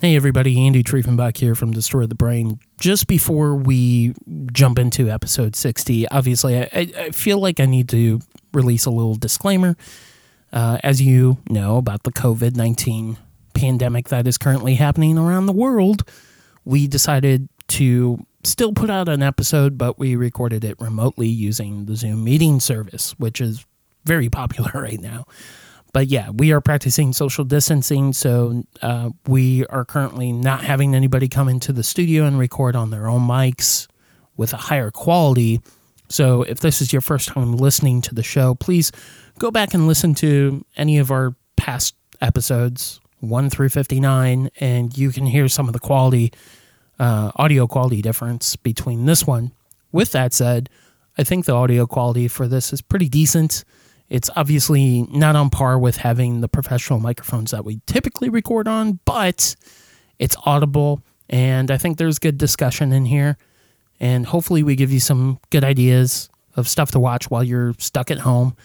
Hey everybody, Andy Triefenbach here from Destroy the Brain. Just before we jump into episode 60, obviously I, I feel like I need to release a little disclaimer. Uh, as you know about the COVID 19 pandemic that is currently happening around the world, we decided to still put out an episode, but we recorded it remotely using the Zoom meeting service, which is very popular right now but yeah, we are practicing social distancing, so uh, we are currently not having anybody come into the studio and record on their own mics with a higher quality. So if this is your first time listening to the show, please go back and listen to any of our past episodes, 1 through 59, and you can hear some of the quality, uh, audio quality difference between this one. With that said, I think the audio quality for this is pretty decent. It's obviously not on par with having the professional microphones that we typically record on, but it's audible. And I think there's good discussion in here. And hopefully, we give you some good ideas of stuff to watch while you're stuck at home.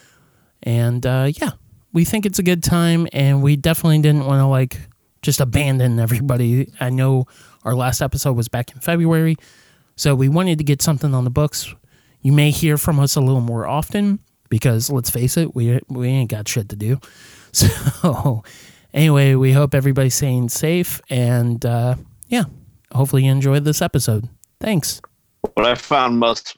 And uh, yeah, we think it's a good time. And we definitely didn't want to like just abandon everybody. I know our last episode was back in February. So we wanted to get something on the books. You may hear from us a little more often because let's face it, we we ain't got shit to do. So anyway, we hope everybody's staying safe and uh, yeah, hopefully you enjoyed this episode. Thanks. What I found most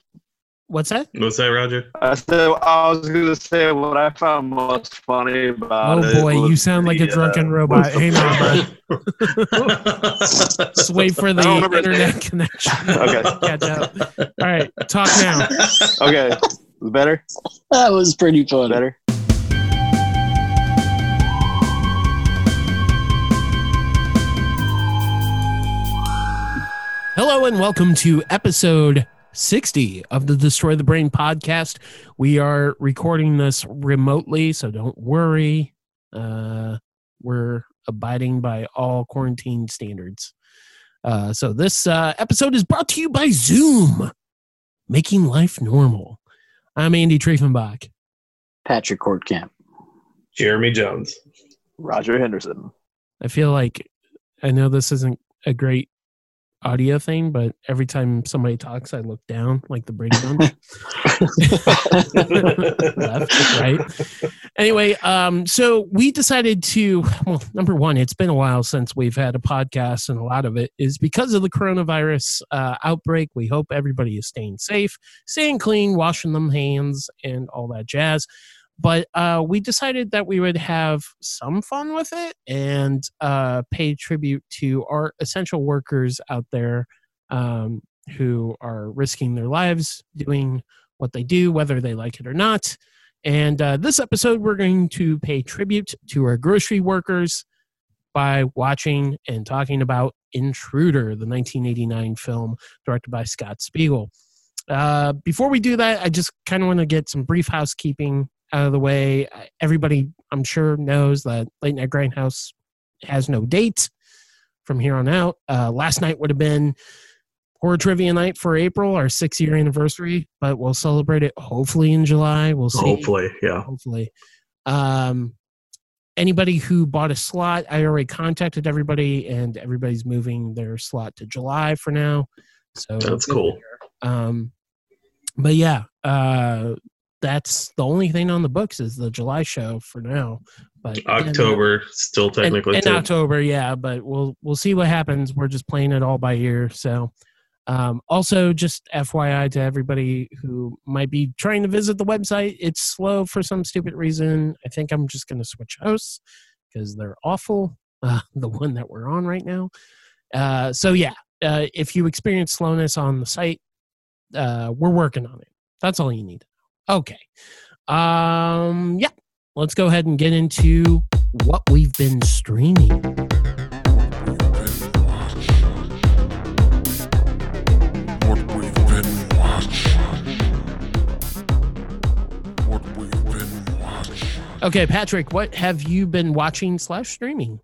What's that? What's that, Roger? I said I was gonna say what I found most funny about Oh boy, was you sound like a the, drunken uh, robot. Hey now, bro. Just wait for the I don't remember his internet connection. Okay. Catch up. All right, talk now. Okay, better, That was pretty funny. better. Hello and welcome to episode 60 of the Destroy the Brain podcast. We are recording this remotely, so don't worry. Uh, we're abiding by all quarantine standards. Uh, so this uh, episode is brought to you by Zoom, making life normal. I'm Andy Triefenbach. Patrick Courtcamp. Jeremy Jones. Roger Henderson. I feel like I know this isn't a great audio thing, but every time somebody talks, I look down like the Brady Bunch. left, right. Anyway, um, so we decided to, well, number one, it's been a while since we've had a podcast, and a lot of it is because of the coronavirus uh, outbreak. We hope everybody is staying safe, staying clean, washing them hands, and all that jazz. But uh, we decided that we would have some fun with it and uh, pay tribute to our essential workers out there um, who are risking their lives doing what they do, whether they like it or not. And uh, this episode, we're going to pay tribute to our grocery workers by watching and talking about Intruder, the 1989 film directed by Scott Spiegel. Uh, before we do that, I just kind of want to get some brief housekeeping out of the way. Everybody, I'm sure, knows that Late Night Grindhouse has no date from here on out. Uh, last night would have been horror trivia night for April, our six year anniversary, but we'll celebrate it hopefully in July. We'll see. Hopefully, yeah. Hopefully. Um, anybody who bought a slot, I already contacted everybody, and everybody's moving their slot to July for now. So That's cool. Um, but yeah, uh, that's the only thing on the books is the July show for now. But October, still technically. in. October, yeah, but we'll we'll see what happens. We're just playing it all by ear. So, um, also just FYI to everybody who might be trying to visit the website, it's slow for some stupid reason. I think I'm just going to switch hosts because they're awful. Uh, the one that we're on right now. Uh, so yeah, uh, if you experience slowness on the site, uh, we're working on it. That's all you need. Okay. Um, yeah. Let's go ahead and get into what we've been streaming. What we've been watching. What we've been watching. Okay, Patrick, what have you been watching slash streaming?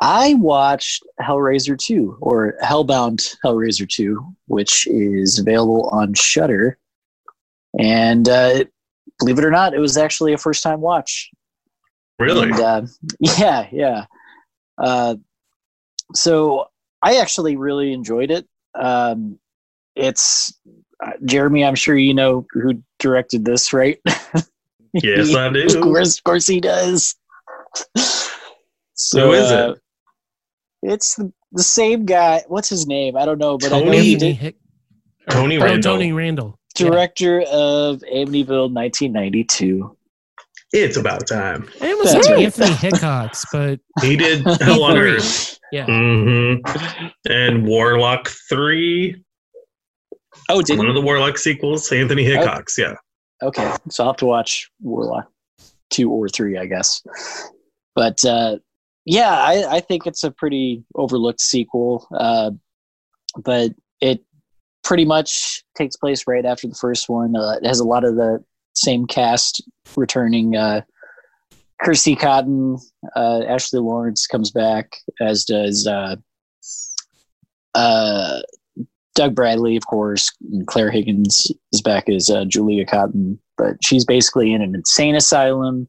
I watched Hellraiser 2 or Hellbound Hellraiser 2, which is available on Shudder. And uh, believe it or not, it was actually a first time watch. Really? And, uh, yeah, yeah. Uh, so I actually really enjoyed it. Um, it's uh, Jeremy. I'm sure you know who directed this, right? Yes, I do. Of course, of course, he does. so, Who is it? uh, It's the, the same guy. What's his name? I don't know, but I know Tony- he did Tony or Randall. Tony Randel. Yeah. director of Amityville 1992. It's about time. It was That's right. Anthony Hickox, but He did Hell on Earth. yeah. hmm And Warlock 3, Oh, did one he? of the Warlock sequels, Anthony Hickox. Yeah. Okay, so I'll have to watch Warlock two or three, I guess. But uh, yeah, I, I think it's a pretty overlooked sequel. Uh, but it pretty much takes place right after the first one. Uh, it has a lot of the same cast returning. Uh, Kirsty Cotton, uh, Ashley Lawrence comes back, as does uh, uh, Doug Bradley, of course, and Claire Higgins is back as uh, Julia Cotton, but she's basically in an insane asylum.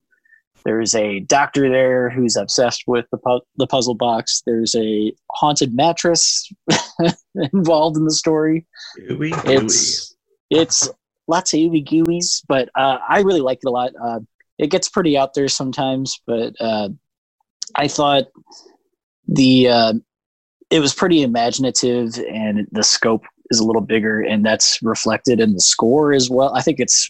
There's a doctor there who's obsessed with the pu- the puzzle box. There's a haunted mattress involved in the story. Ooey, gooey. It's it's lots of ooey gooeys, but uh, I really like it a lot. Uh, it gets pretty out there sometimes, but uh, I thought the uh, it was pretty imaginative, and the scope is a little bigger, and that's reflected in the score as well. I think it's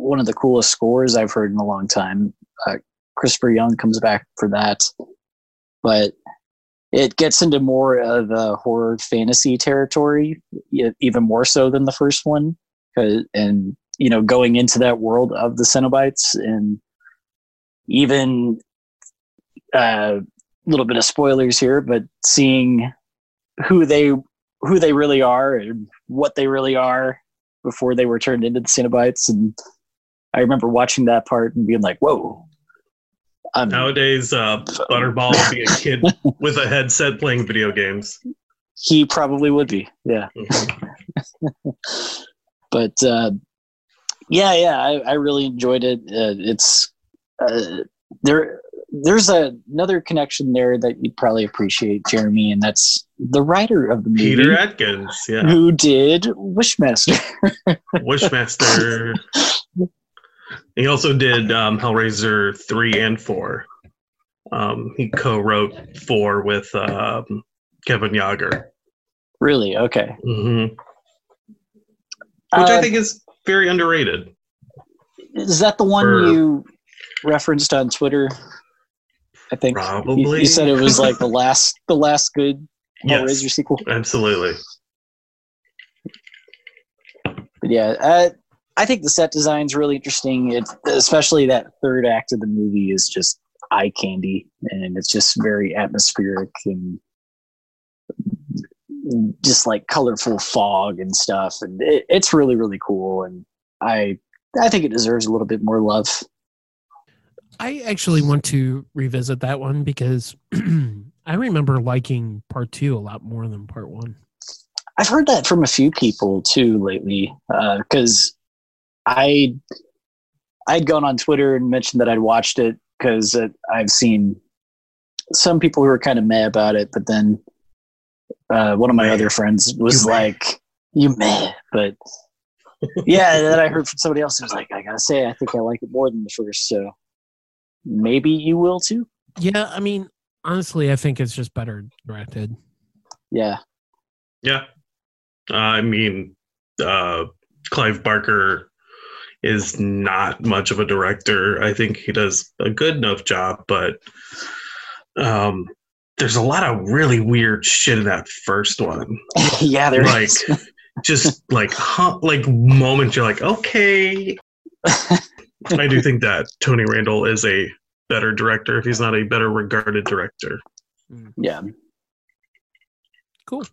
one of the coolest scores I've heard in a long time. Uh, Christopher Young comes back for that, but it gets into more of a horror fantasy territory, even more so than the first one. And you know, going into that world of the Cenobites, and even a little bit of spoilers here, but seeing who they who they really are and what they really are before they were turned into the Cenobites, and I remember watching that part and being like, "Whoa." Um, Nowadays, uh, Butterball would be a kid with a headset playing video games. he probably would be, yeah. Mhm. but uh, yeah, yeah, I, I really enjoyed it. Uh, it's uh, there. There's a, another connection there that you'd probably appreciate, Jeremy, and that's the writer of the movie Peter Atkins, yeah. who did Wishmaster. Wishmaster. he also did um, Hellraiser 3 and 4. Um, he co wrote 4 with um, Kevin Yagher, really? Okay. hmm which Uh, I think is very underrated. is that the one for- you referenced on Twitter? I think Probably. You, said it was like the last, the last good Yes. Hellraiser sequel. Absolutely. But yeah, uh, I think the set design's really interesting. It, especially that third act of the movie is just eye candy, and it's just very atmospheric and just like colorful fog and stuff. And it, it's really really cool. And I I think it deserves a little bit more love. I actually want to revisit that one because I remember liking part two a lot more than part one. I've heard that from a few people too lately, uh, because I I'd gone on Twitter and mentioned that I'd watched it because I've seen some people who were kind of mad about it, but then uh, one of my Meh. other friends was You meh. like, "You meh," but yeah, and then I heard from somebody else who was like, "I gotta say, I think I like it more than the first, so maybe you will too." Yeah, I mean, honestly, I think it's just better directed. Yeah, Yeah. I mean, uh, Clive Barker is not much of a director. I think he does a good enough job, but um, there's a lot of really weird shit in that first one. yeah, there like, is. just like, huh, like moments you're like, okay. I do think that Tony Randel is a better director if he's not a better regarded director. yeah. Cool.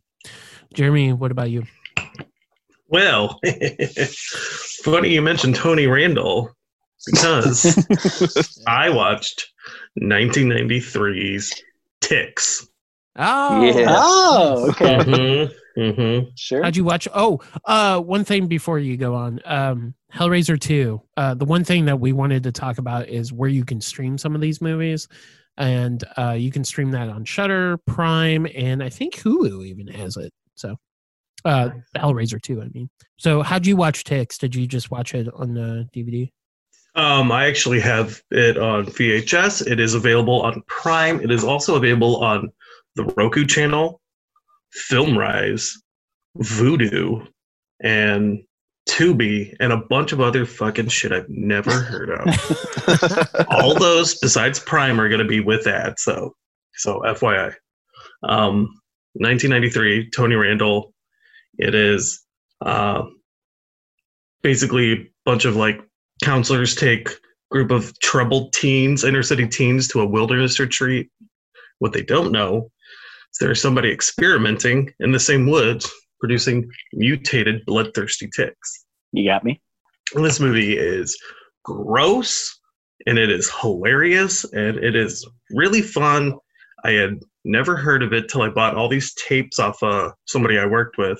Jeremy, what about you? Well, funny you mentioned Tony Randel because I watched 1993's Ticks. Oh, Yeah. Oh, okay, hmm hmm sure. How'd you watch? Oh, uh, one thing before you go on, um, Hellraiser two. Uh, the one thing that we wanted to talk about is where you can stream some of these movies. and uh, you can stream that on Shudder, Prime, and I think Hulu even has it. So, uh, Hellraiser too. I mean, so how'd you watch Ticks? Did you just watch it on the DVD? Um, I actually have it on VHS. It is available on Prime. It is also available on the Roku channel, FilmRise, Vudu, and Tubi, and a bunch of other fucking shit I've never heard of. All those besides Prime are going to be with ads. So, so FYI. Um, 1993, Tony Randel. It is uh, basically a bunch of like counselors take group of troubled teens, inner city teens, to a wilderness retreat. What they don't know is there's somebody experimenting in the same woods, producing mutated bloodthirsty ticks. You got me. And this movie is gross and it is hilarious and it is really fun. I had never heard of it till I bought all these tapes off uh, somebody I worked with.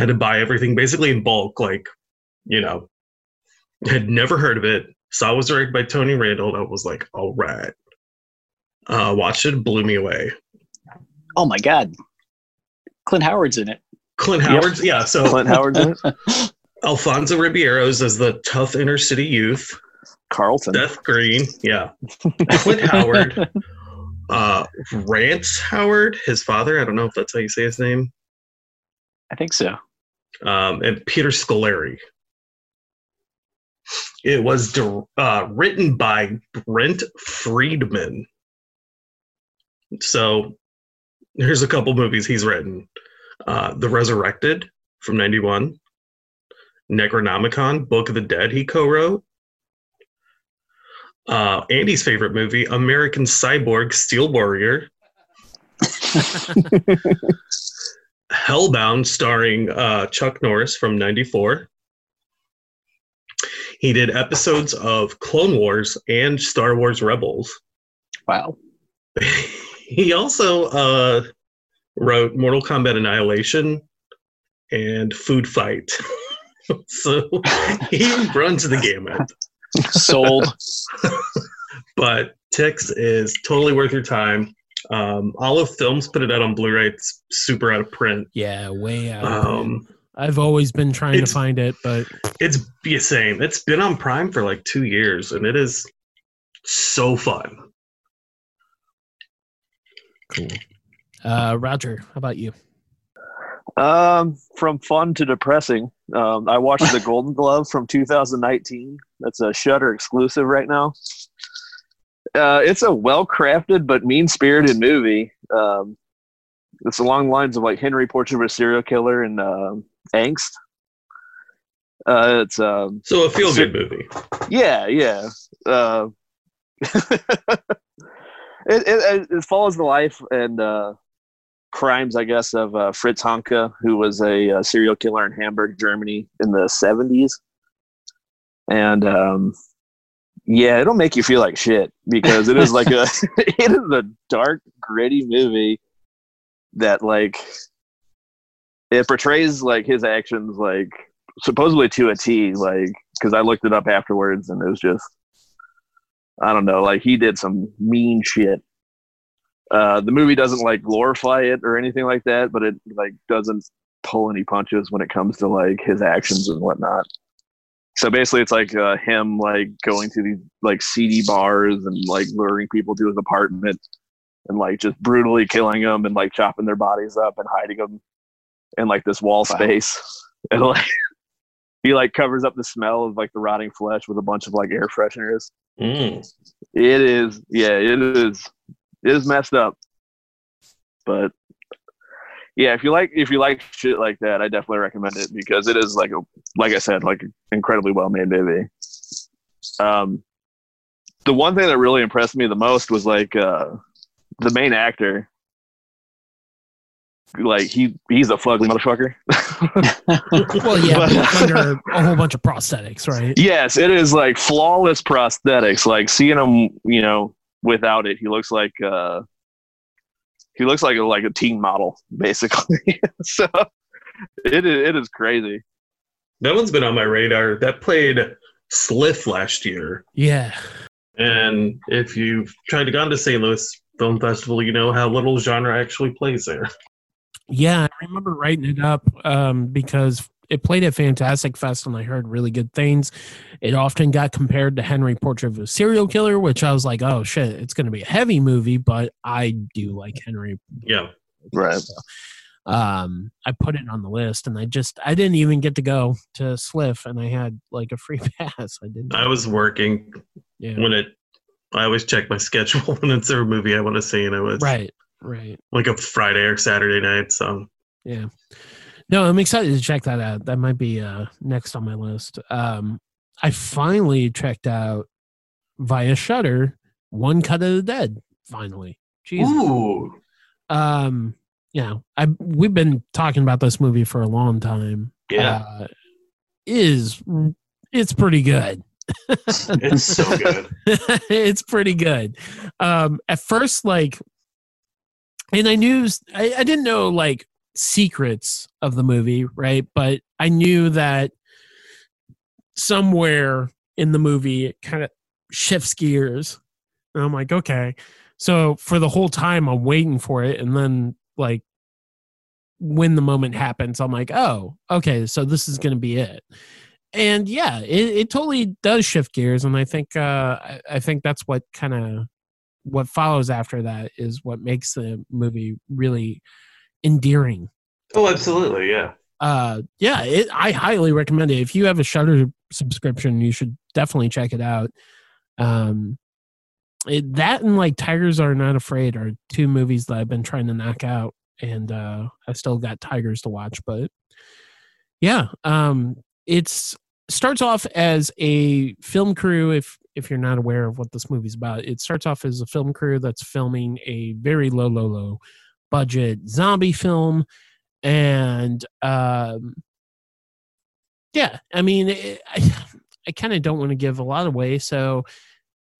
Had to buy everything basically in bulk, like, you know, had never heard of it. Saw it was directed by Tony Randel. I was like, all right. Uh, watched it, blew me away. Oh my God. Clint Howard's in it. Clint Yep. Howard's, yeah. So Clint Howard's in it. Alfonso Ribeiro's as the tough inner city youth. Carlton. Seth Green, yeah. Clint Howard, uh, Rance Howard, his father. I don't know if that's how you say his name. I think so. Um, and Peter Scolari. It was uh, written by Brent Friedman. So here's a couple movies he's written uh, The Resurrected from 91, Necronomicon, Book of the Dead, he co wrote. Uh, Andy's favorite movie, American Cyborg Steel Warrior. Hellbound, starring uh, Chuck Norris from 94. He did episodes of Clone Wars and Star Wars Rebels. Wow. he also uh, wrote Mortal Kombat Annihilation and Food Fight. so he runs the gamut. Sold. But Ticks is totally worth your time. Um, Olive Films put it out on Blu-ray. It's super out of print. Yeah, way out. of. Um, I've always been trying to find it, but it's the same. It's been on Prime for like two years, and it is so fun. cool. Uh, Roger, how about you? Um, from fun to depressing. Um, I watched The Golden Glove from 2019. That's a Shudder exclusive right now. Uh, it's a well crafted but mean spirited movie. Um, it's along the lines of like Henry Portrait of a Serial Killer and um Angst. Uh, it's um, So a feel-good movie. yeah, yeah. Uh, it, it it follows the life and uh, crimes, I guess, of uh, Fritz Honka, who was a, uh serial killer in Hamburg, Germany, in the seventies. And um, yeah, it'll make you feel like shit because it is like a it is a dark, gritty movie that like it portrays like his actions like supposedly to a T, like because I looked it up afterwards and it was just I don't know, like he did some mean shit. Uh, the movie doesn't like glorify it or anything like that, but it like doesn't pull any punches when it comes to like his actions and whatnot. So basically, it's like uh, him like going to these like seedy bars and like luring people to his apartment and like just brutally killing them and like chopping their bodies up and hiding them in like this wall Wow. space and like he like covers up the smell of like the rotting flesh with a bunch of like air fresheners. Mm. It is, yeah, it is, it is messed up. But yeah, if you like, if you like shit like that, I definitely recommend it because it is like a, like I said, like incredibly well made movie. Um, the one thing that really impressed me the most was like uh, the main actor. Like he, he's a fugly motherfucker. Well, yeah, But- under a whole bunch of prosthetics, right? Yes, it is like flawless prosthetics. Like seeing him, you know, without it, he looks like uh he looks like a like a teen model, basically. so it is it is crazy. That one's been on my radar. That played Sliff last year. Yeah. And if you've tried to go to St. Louis Film Festival, you know how little genre actually plays there. Yeah, I remember writing it up um, because it played at Fantastic Fest and I heard really good things. It often got compared to Henry Portrait of a Serial Killer, which I was like, oh shit, it's going to be a heavy movie, but I do like Henry. Yeah. Right. So, um, I put it on the list and I just, I didn't even get to go to Sliff and I had like a free pass. I didn't. I was working yeah. when it, I always check my schedule when it's a movie I want to see, and it was Right, right. like a Friday or Saturday night. So Yeah. No, I'm excited to check that out. That might be uh next on my list. Um I finally checked out via Shudder One Cut of the Dead. Finally. Jesus. Ooh. Um yeah, I we've been talking about this movie for a long time. Yeah. Uh, is it's pretty good. It's so good. it's pretty good. Um, at first, like, and I knew I, I didn't know like secrets of the movie, right? But I knew that somewhere in the movie it kind of shifts gears. And I'm like, okay. So for the whole time, I'm waiting for it, and then like when the moment happens, I'm like, oh, okay, so this is to be it and yeah, it, it totally does shift gears, and I think uh, I, I think that's what kind of what follows after that is what makes the movie really endearing. Oh, absolutely. Yeah. Uh, yeah, it, I highly recommend it. If you have a Shudder subscription, you should definitely check it out. Um, it, that and like Tigers Are Not Afraid are two movies that I've been trying to knock out, and uh, I still got Tigers to watch, but yeah, um, it's starts off as a film crew if if you're not aware of what this movie's about it starts off as a film crew that's filming a very low low low budget zombie film and um yeah i mean it, i i kind of don't want to give a lot away so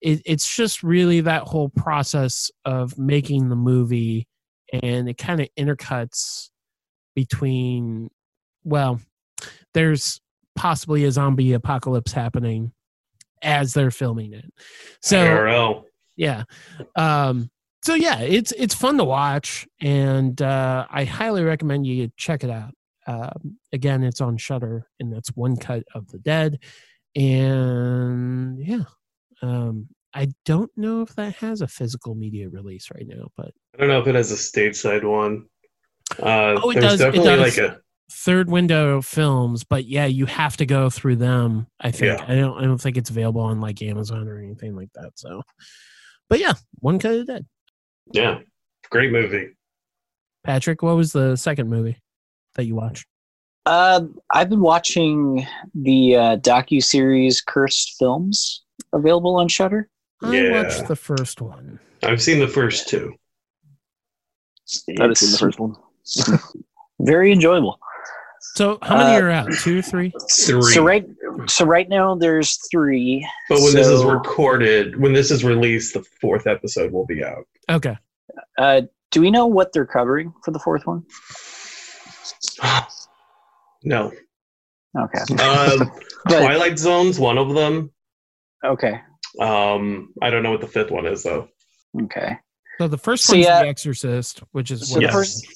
it, it's just really that whole process of making the movie and it kind of intercuts between well there's possibly a zombie apocalypse happening as they're filming it. So yeah. Um so yeah, it's it's fun to watch and uh I highly recommend you check it out. Um again, it's on Shudder and that's One Cut of the Dead and yeah. Um I don't know if that has a physical media release right now, but I don't know if it has a stateside one. Uh, Oh, it there's does- it definitely does. like a third window films, but yeah, you have to go through them. I think Yeah. I don't I don't think it's available on like Amazon or anything like that. So, but yeah, one cut of the dead. Yeah, great movie. Patrick, what was the second movie that you watched? Uh, I've been watching the uh, docu series "Cursed Films" available on Shudder. I Yeah. watched the first one. I've seen the first two. I haven't seen the first one. Very enjoyable. So how many Uh, are out? Two or three? Three. So right, so right now there's three. but when this is recorded, when this is released, the fourth episode will be out. Okay. Uh, do we know what they're covering for the fourth one? no. Okay. Uh, But- Twilight Zone's one of them. Okay. Um, I don't know what the fifth one is though. Okay. So the first So, one's yeah. The Exorcist, which is So what the Yes. first,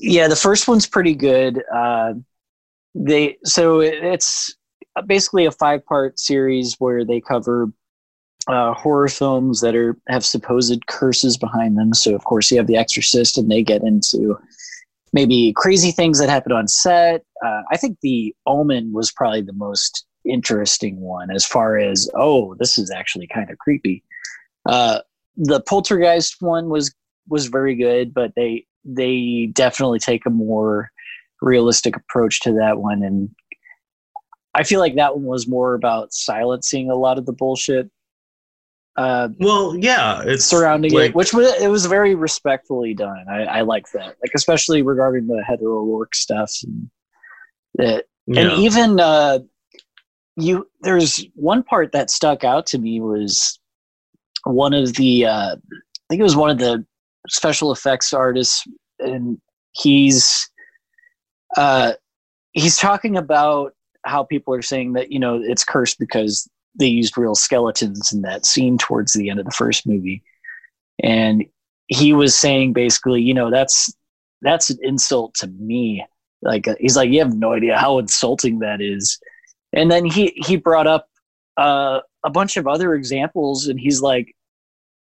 yeah, the first one's pretty good. Uh, they so it- it's basically a five part series where they cover uh, horror films that are have supposed curses behind them. So of course you have The Exorcist, and they get into maybe crazy things that happen on set. Uh, I think The Omen was probably the most interesting one as far as oh, this is actually kind of creepy. Uh, the Poltergeist one was was very good, but they they definitely take a more realistic approach to that one, and I feel like that one was more about silencing a lot of the bullshit uh, Well, yeah, it's surrounding like, it, which was it was very respectfully done. I, I like that, like especially regarding the Heather O'Rourke stuff. And, that yeah. and even uh, you, there's one part that stuck out to me was one of the, uh, I think it was one of the special effects artist, and he's, uh, he's talking about how people are saying that you know it's cursed because they used real skeletons in that scene towards the end of the first movie, and he was saying basically, you know, that's that's an insult to me. Like uh, he's like, you have no idea how insulting that is. And then he he brought up uh, a bunch of other examples, and he's like,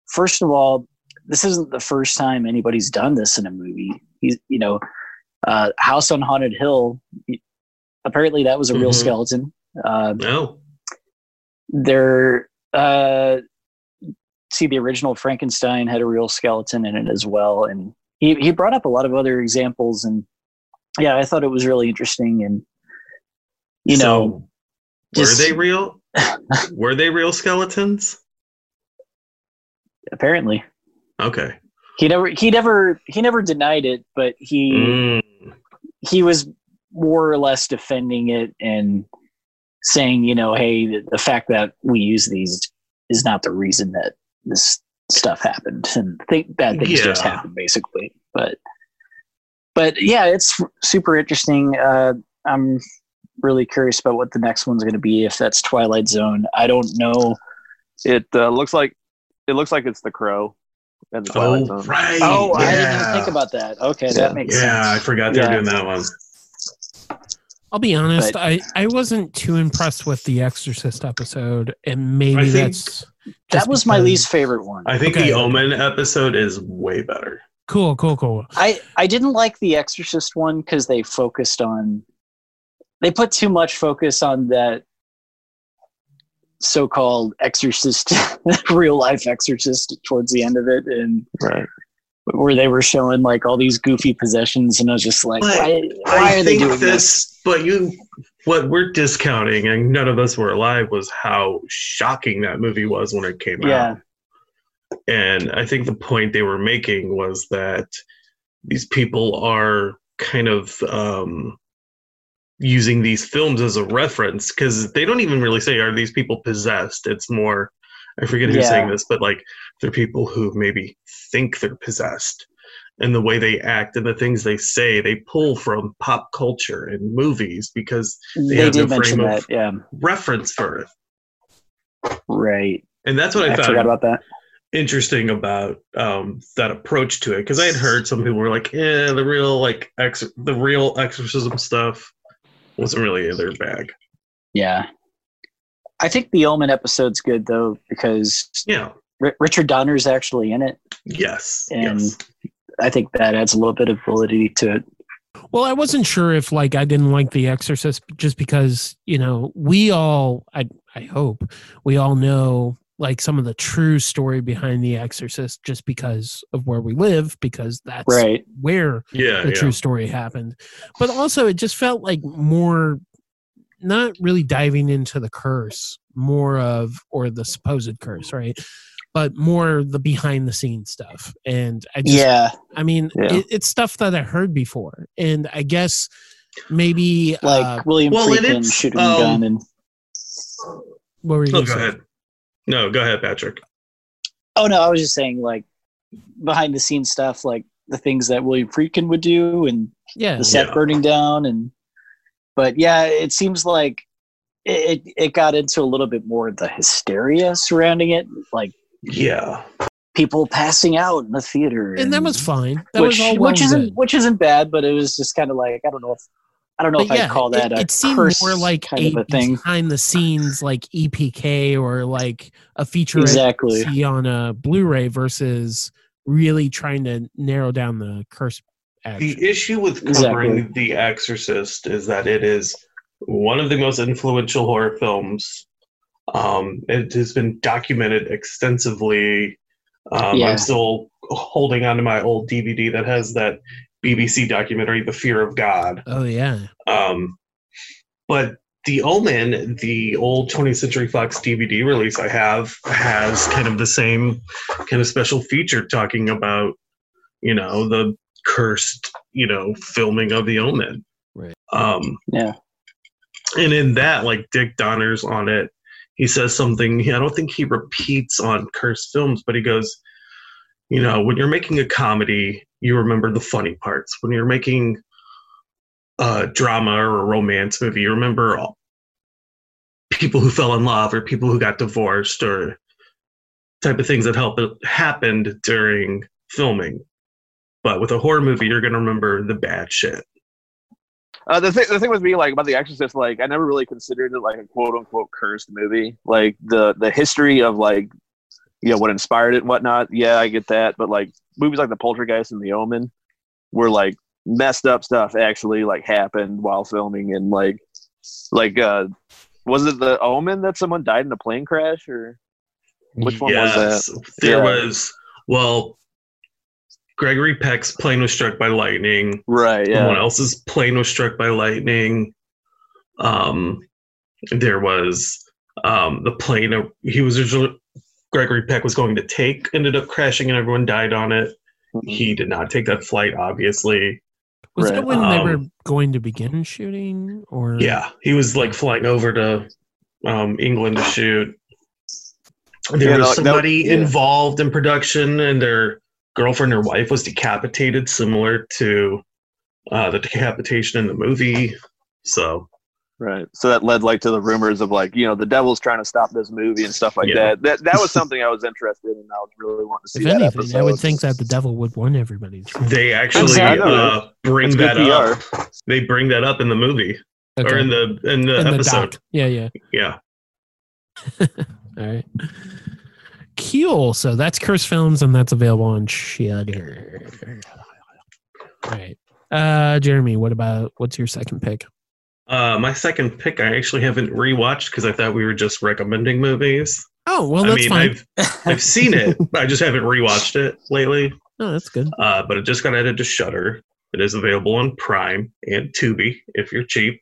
first of all, this isn't the first time anybody's done this in a movie. He's you know, uh, House on Haunted Hill. Apparently, that was a real Mhm. skeleton. Uh, No. there uh see the original frankenstein had a real skeleton in it as well and he, he brought up a lot of other examples and yeah i thought it was really interesting and you know So, were just- they real? were they real skeletons? apparently Okay. he never he never he never denied it but he Mm. he was more or less defending it and saying you know hey the, the fact that we use these is not the reason that this stuff happened and think bad things just Yeah. happen basically but but yeah it's super interesting uh i'm really curious about what the next one's going to be if that's twilight zone i don't know It uh, looks like it looks like it's the crow and the oh, Twilight Oh, Zone. right. oh i didn't even think about that okay Yeah. that makes sense. Yeah, I forgot they Yeah. were doing that one. I'll be honest, But- I, I wasn't too impressed with the Exorcist episode, and maybe that's that just was my least favorite one I think Okay. the Omen episode is way better. cool, cool, cool. I I didn't like the Exorcist one because they focused on they put too much focus on that so-called exorcist real life exorcist towards the end of it and Right. where they were showing like all these goofy possessions and I was just like But why, why I are they think doing this? But you, what we're discounting, and none of us were alive, was how shocking that movie was when it came Yeah. out. And I think the point they were making was that these people are kind of um, using these films as a reference because they don't even really say, are these people possessed? It's more, I forget who's Yeah. saying this, but like they're people who maybe think they're possessed. And the way they act and the things they say, they pull from pop culture and movies because They, have did no mention frame that, of- yeah. reference for it. Right. And that's what I, I, found forgot about that. interesting about um, that approach to it because I had heard some people were like, "Yeah, the real like ex- the real exorcism stuff wasn't really in their bag." Yeah. I think the Omen episode's good though because Yeah. R- Richard Donner's actually in it. Yes. And yes. I think that adds a little bit of validity to it. Well, I wasn't sure if like I didn't like The Exorcist just because you know we all I I hope we all know like some of the true story behind The Exorcist just because of where we live because that's Right. where Yeah. the yeah. true story happened. But also, it just felt like more, not really diving into the curse, more of, or the supposed curse, right? But more the behind the scenes stuff. And I just, Yeah. I mean, Yeah. it, it's stuff that I heard before. And I guess maybe, Like uh, William well, and Friedkin shooting um, a gun and what were you Oh, going go to say? ahead. No, go ahead, Patrick. Oh no, I was just saying like behind the scenes stuff, like the things that William Friedkin would do and Yeah. the set Yeah. burning down and but yeah, it seems like it, it it got into a little bit more of the hysteria surrounding it, like Yeah. people passing out in the theater. And that was fine. That which was all well which isn't good. which isn't bad, but it was just kind of like I don't know if I don't know if But I'd call that it, a it seemed curse more like kind a, of a thing. behind the scenes, like EPK or like a feature Exactly. see on a Blu-ray versus really trying to narrow down the curse action. The issue with Exactly. covering The Exorcist is that it is one of the most influential horror films. Um, it has been documented extensively. Um, Yeah. I'm still holding on to my old DVD that has that BBC documentary, The Fear of God. oh yeah, Um, but The Omen, the old 20th Century Fox DVD release I have, has kind of the same kind of special feature talking about, you know, the cursed, you know, filming of The Omen. Right. Um, Yeah. and in that, like Dick Donner's on it, he says something. I don't think he repeats on cursed films, but he goes, you know, when you're making a comedy, you remember the funny parts. When you're making a drama or a romance movie, you remember people who fell in love or people who got divorced or type of things that help happened during filming. But with a horror movie, you're gonna remember the bad shit. Uh, the thing, the thing with me, like about The Exorcist, like I never really considered it like a quote unquote cursed movie. Like the the history of like, you know, what inspired it and whatnot. Yeah, I get that, but like movies like The Poltergeist and The Omen were like messed up stuff actually like happened while filming and like like uh was it The Omen that someone died in a plane crash or which one was that? There Yeah. was well, Gregory Peck's plane was struck by lightning. Right. Yeah. Someone else's plane was struck by lightning. Um, there was um, the plane he was originally Gregory Peck was going to take ended up crashing and everyone died on it. He did not take that flight, obviously. Was Right. that when they were Um, going to begin shooting? Or Yeah, he was like flying over to um, England to shoot. There Yeah, was that- that- somebody yeah. involved in production, and their girlfriend or wife was decapitated, similar to uh, the decapitation in the movie. So Right. So that led like to the rumors of like, you know, the devil's trying to stop this movie and stuff like Yeah. that. That that was something I was interested in. I was really wanting to see if that anything, episode. I would think that the devil would want everybody. they actually Exactly. uh, bring It's good that up. They bring that up in the movie or in the in the In episode. doc. Yeah, yeah. yeah. All right. Cool. So that's Curse Films, and that's available on Shudder. All right. Uh, Jeremy, what about what's your second pick? Uh, my second pick, I actually haven't rewatched because I thought we were just recommending movies. Oh, well, I that's mean, fine. I've I've seen it, but I just haven't rewatched it lately. Oh, that's good. Uh, but it just got added to Shudder. It is available on Prime and Tubi if you're cheap.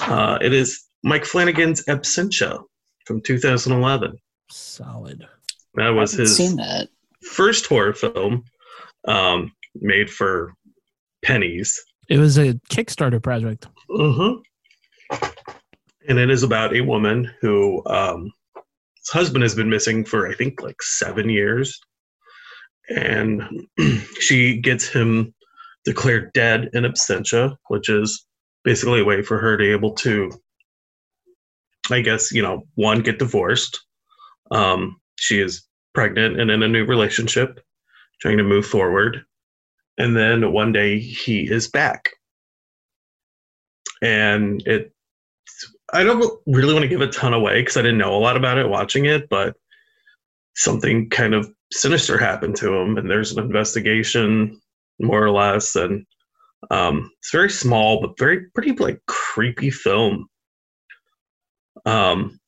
Uh, it is Mike Flanagan's Absentia from 2011. Solid. That was Haven't his seen that. first horror film, um, made for pennies. It was a Kickstarter project. Mm-hmm. And it is about a woman who um, his husband has been missing for I think like seven years, and she gets him declared dead in absentia, which is basically a way for her to be able to, I guess you know, one get divorced. Um, she is pregnant and in a new relationship, trying to move forward, and then one day he is back and it i don't really want to give a ton away because i didn't know a lot about it watching it but something kind of sinister happened to him and there's an investigation more or less and um, it's very small but very pretty like creepy film. Um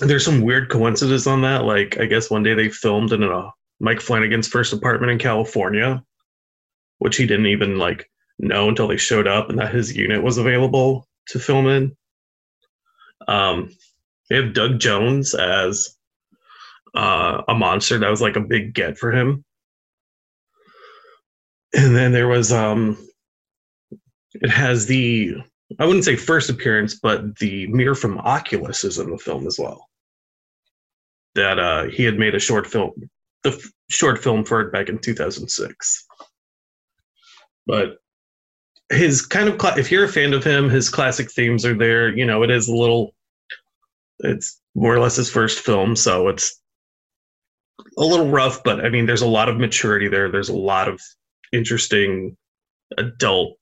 there's some weird coincidences on that like i guess one day they filmed in a mike flanagan's first apartment in california which he didn't even like know until they showed up and that his unit was available to film in. Um, they have Doug Jones as uh, a monster. That was like a big get for him. And then there was um, it has the I wouldn't say first appearance, but the mirror from Oculus is in the film as well. That uh, he had made a short film, the f- short film for it back in 2006. But his kind of cla- if you're a fan of him his classic themes are there you know it is a little it's more or less his first film so it's a little rough but i mean there's a lot of maturity there. There's a lot of interesting adult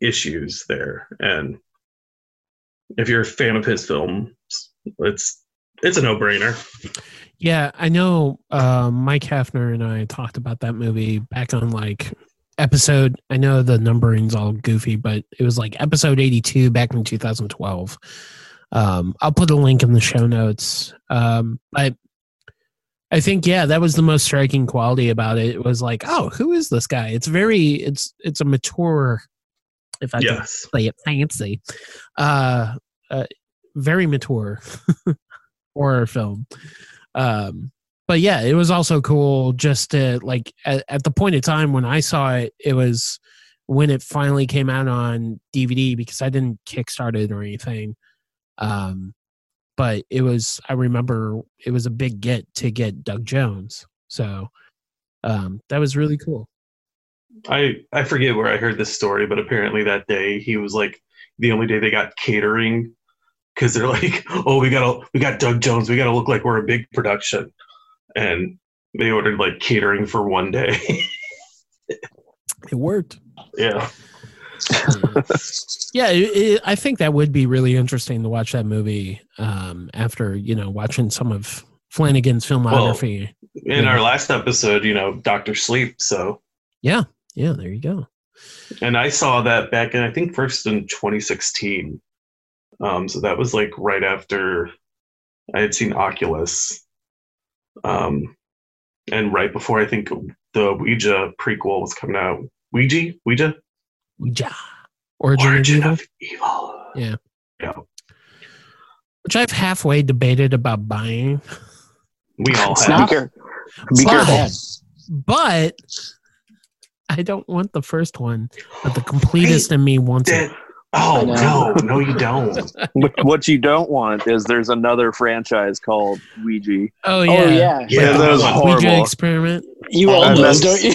issues there. And if you're a fan of his film it's it's a no-brainer. Yeah, I know uh, Mike Hefner and I talked about that movie back on like episode. I know the numbering's all goofy, but it was like episode 82 back in 2012. Um, I'll put a link in the show notes. Um, but I think yeah, that was the most striking quality about it. It was like, oh, who is this guy? It's very it's it's a mature, if I can yes say it fancy, uh, uh very mature horror film. Um, but yeah, it was also cool just to like at, at the point of time when I saw it, it was when it finally came out on DVD because I didn't kickstart it or anything. Um, but it was I remember it was a big get to get Doug Jones. So um, that was really cool. I I forget where I heard this story, but apparently that day he was like the only day they got catering because they're like, oh, we gotta we got Doug Jones, we gotta look like we're a big production, and they ordered like catering for one day. It worked. yeah, yeah, it, it, I think that would be really interesting to watch that movie um, after you know watching some of Flanagan's filmography. in our last episode, you know, Doctor Sleep. So, yeah, yeah, there you go. and I saw that back in I think first in 2016. Um, so that was like right after I had seen Oculus, um, and right before I think the Ouija prequel was coming out. Ouija, Ouija, Ouija. Origin, Origin of Evil, of Evil. Yeah. yeah. which I've halfway debated about buying, We all It's have. not- Be, care- be But- careful. but I don't want the first one. But the completest in me wants it. That- oh no, no, you don't. What, what you don't want is there's another franchise called Ouija. Oh yeah, Oh yeah. Yeah, that was Ouija horrible. Ouija experiment. You I all know, messed- don't you?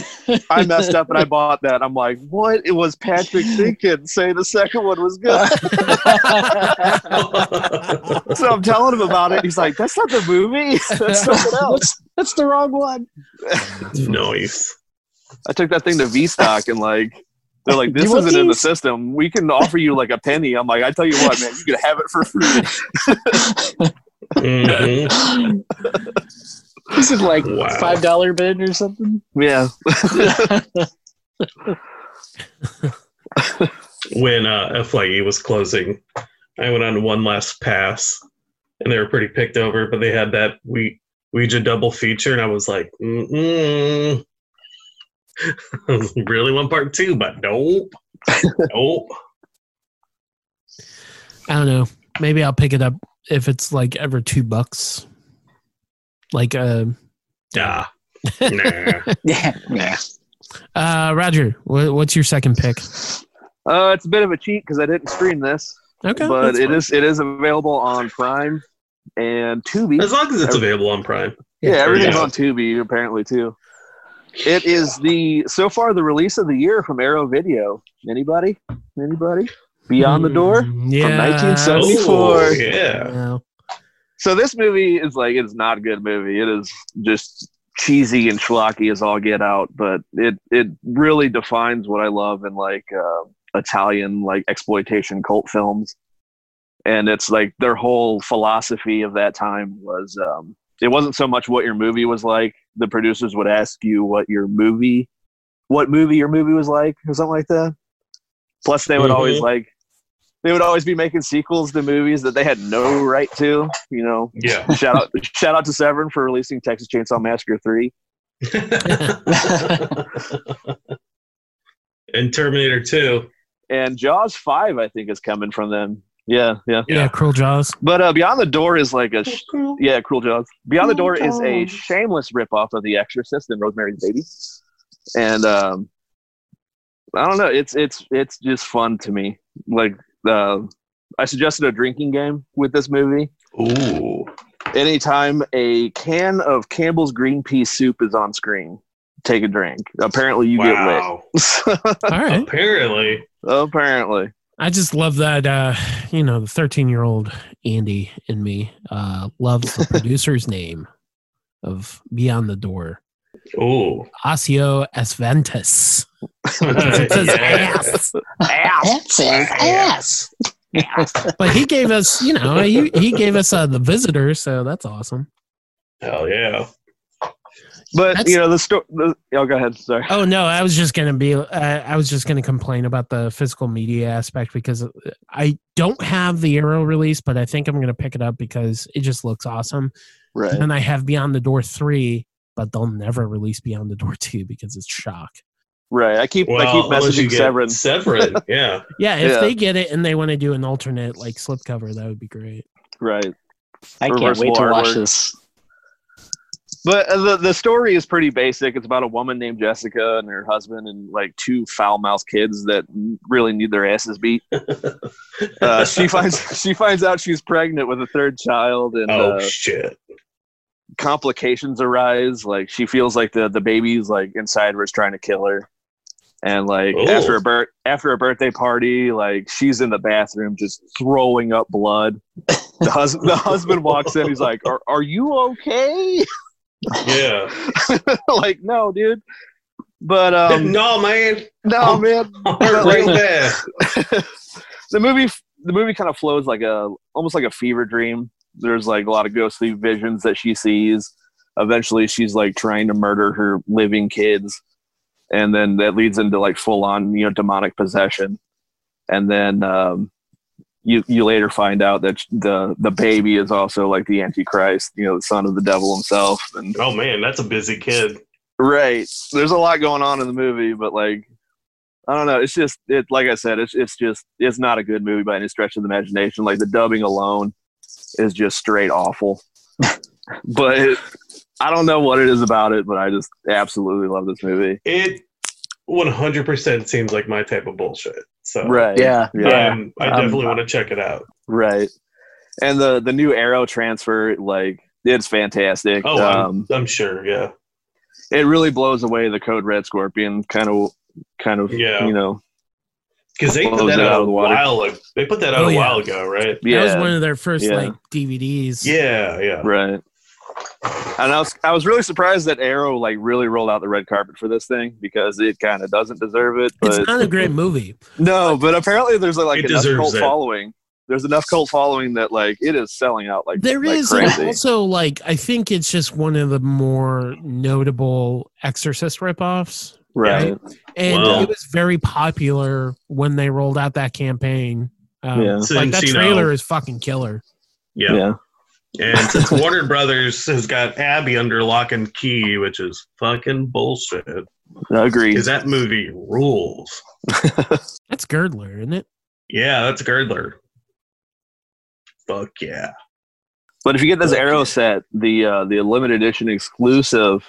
I messed up and I bought that. I'm like, what? It was Patrick thinking. Say the second one was good. so I'm telling him about it. He's like, that's not the movie. That's something else. that's, that's the wrong one. nice. I took that thing to V Stock and like, they're like, this You want isn't in the system. We can offer you like a penny. I'm like, I tell you what, man, you can have it for free. Mhm. This is like Wow. five dollar bid or something. Yeah. when uh, FYE was closing, I went on one last pass, and they were pretty picked over. But they had that we Ouija double feature, and I was like, mm really want part two, but nope, nope. I don't know. Maybe I'll pick it up if it's like ever two bucks. Like uh, Yeah, nah. yeah, yeah. uh Roger, what, what's your second pick? Uh, it's a bit of a cheat because I didn't stream this, Okay, but that's it fine. is it is available on Prime and Tubi. As long as it's available on Prime. Yeah, everything's Yeah. on Tubi apparently too. It is the so far the release of the year from Arrow Video. Anybody? Anybody? Beyond the Door. Mm, Yeah. 1970. Oh, 74. yeah. Well, So this movie is like it's not a good movie. It is just cheesy and schlocky as all get out, but it it really defines what I love in like uh, Italian like exploitation cult films. And it's like their whole philosophy of that time was um, it wasn't so much what your movie was like. The producers would ask you what your movie, what movie your movie was like, or something like that. Plus, they would always Mhm. like they would always be making sequels to movies that they had no right to. You know, Yeah. shout out shout out to Severin for releasing Texas Chainsaw Massacre three. and Terminator 2. And Jaws five, I think, is coming from them. Yeah, yeah. yeah, Cruel Jaws. But uh, Beyond the Door is like a sh- yeah, Cruel Jaws. Beyond the Door is a Jaws. shameless ripoff of The Exorcist and Rosemary's Baby. And um, I don't know, it's it's it's just fun to me. Like uh, I suggested a drinking game with this movie. Ooh. Anytime a can of Campbell's green pea soup is on screen, take a drink. Apparently, you wow. get lit. All right. Apparently. Apparently. I just love that uh, you know, the 13-year-old Andy in me uh loves the producer's name of Beyond the Door. Oh, Ovidio Assonitis. It says Yeah. ass. That's his ass. But he gave us, you know, he, he gave us uh, the visitor, so that's awesome. Hell yeah. But That's- you know the story. Oh, go ahead. Sorry. Oh no, I was just gonna be. Uh, I was just gonna complain about the physical media aspect because I don't have the Arrow release, but I think I'm gonna pick it up because it just looks awesome. Right. And I have Beyond the Door three, but they'll never release Beyond the Door two because it's shock. Right. I keep well, I keep messaging Severin. Severin, yeah. Yeah, if Yeah. they get it and they want to do an alternate like slipcover, that would be great. Right. I can't wait to watch artwork. this. But uh, the the story is pretty basic. It's about a woman named Jessica and her husband and like two foul mouthed kids that really need their asses beat. Uh, she finds she finds out she's pregnant with a third child and oh uh, shit. complications arise. Like she feels like the the baby's like inside her is trying to kill her. and like Oh. after a bir- after a birthday party, like she's in the bathroom just throwing up blood. The husband the husband walks in. He's like, "Are are you okay?" Yeah. like, no, dude. But um, no, man. no, man. Real bad. the movie the movie kind of flows like a almost like a fever dream. There's like a lot of ghostly visions that she sees. Eventually, she's like trying to murder her living kids, and then that leads into like full on you know demonic possession. And then um, you you later find out that the the baby is also like the antichrist, you know, the son of the devil himself. And Oh man, that's a busy kid. Right. There's a lot going on in the movie, but like I don't know. It's just it like I said, it's it's just it's not a good movie by any stretch of the imagination. Like the dubbing alone is just straight awful. but it, I don't know what it is about it, but I just absolutely love this movie. It 100% seems like my type of bullshit. So Right. Yeah, Yeah. um, I Um, definitely want to check it out. Right. And the the new Arrow transfer, like it's fantastic. Oh, I'm, um, I'm sure. Yeah. it really blows away the Code Red Scorpion kind of kind of Yeah. you know Because they put that out out of a the water. while ago. They put that out Oh, a yeah. while ago, right? yeah That was one of their first Yeah. like DVDs. Yeah, yeah. Right. And I was I was really surprised that Arrow like really rolled out the red carpet for this thing because it kind of doesn't deserve it. But, It's not a great movie. no, but apparently there's like It enough cult it. following. There's enough cult following that like it is selling out like There like is crazy. also like I think it's just one of the more notable Exorcist ripoffs, right. and Wow. it was very popular when they rolled out that campaign. Um, Yeah. Like that trailer is fucking killer. Yeah. Yeah. And since Warner Brothers has got Abby under lock and key, which is fucking bullshit, I agree. because that movie rules. That's Girdler, isn't it? Yeah, that's Girdler. Fuck yeah. But if you get this Arrow set, the uh, the limited edition exclusive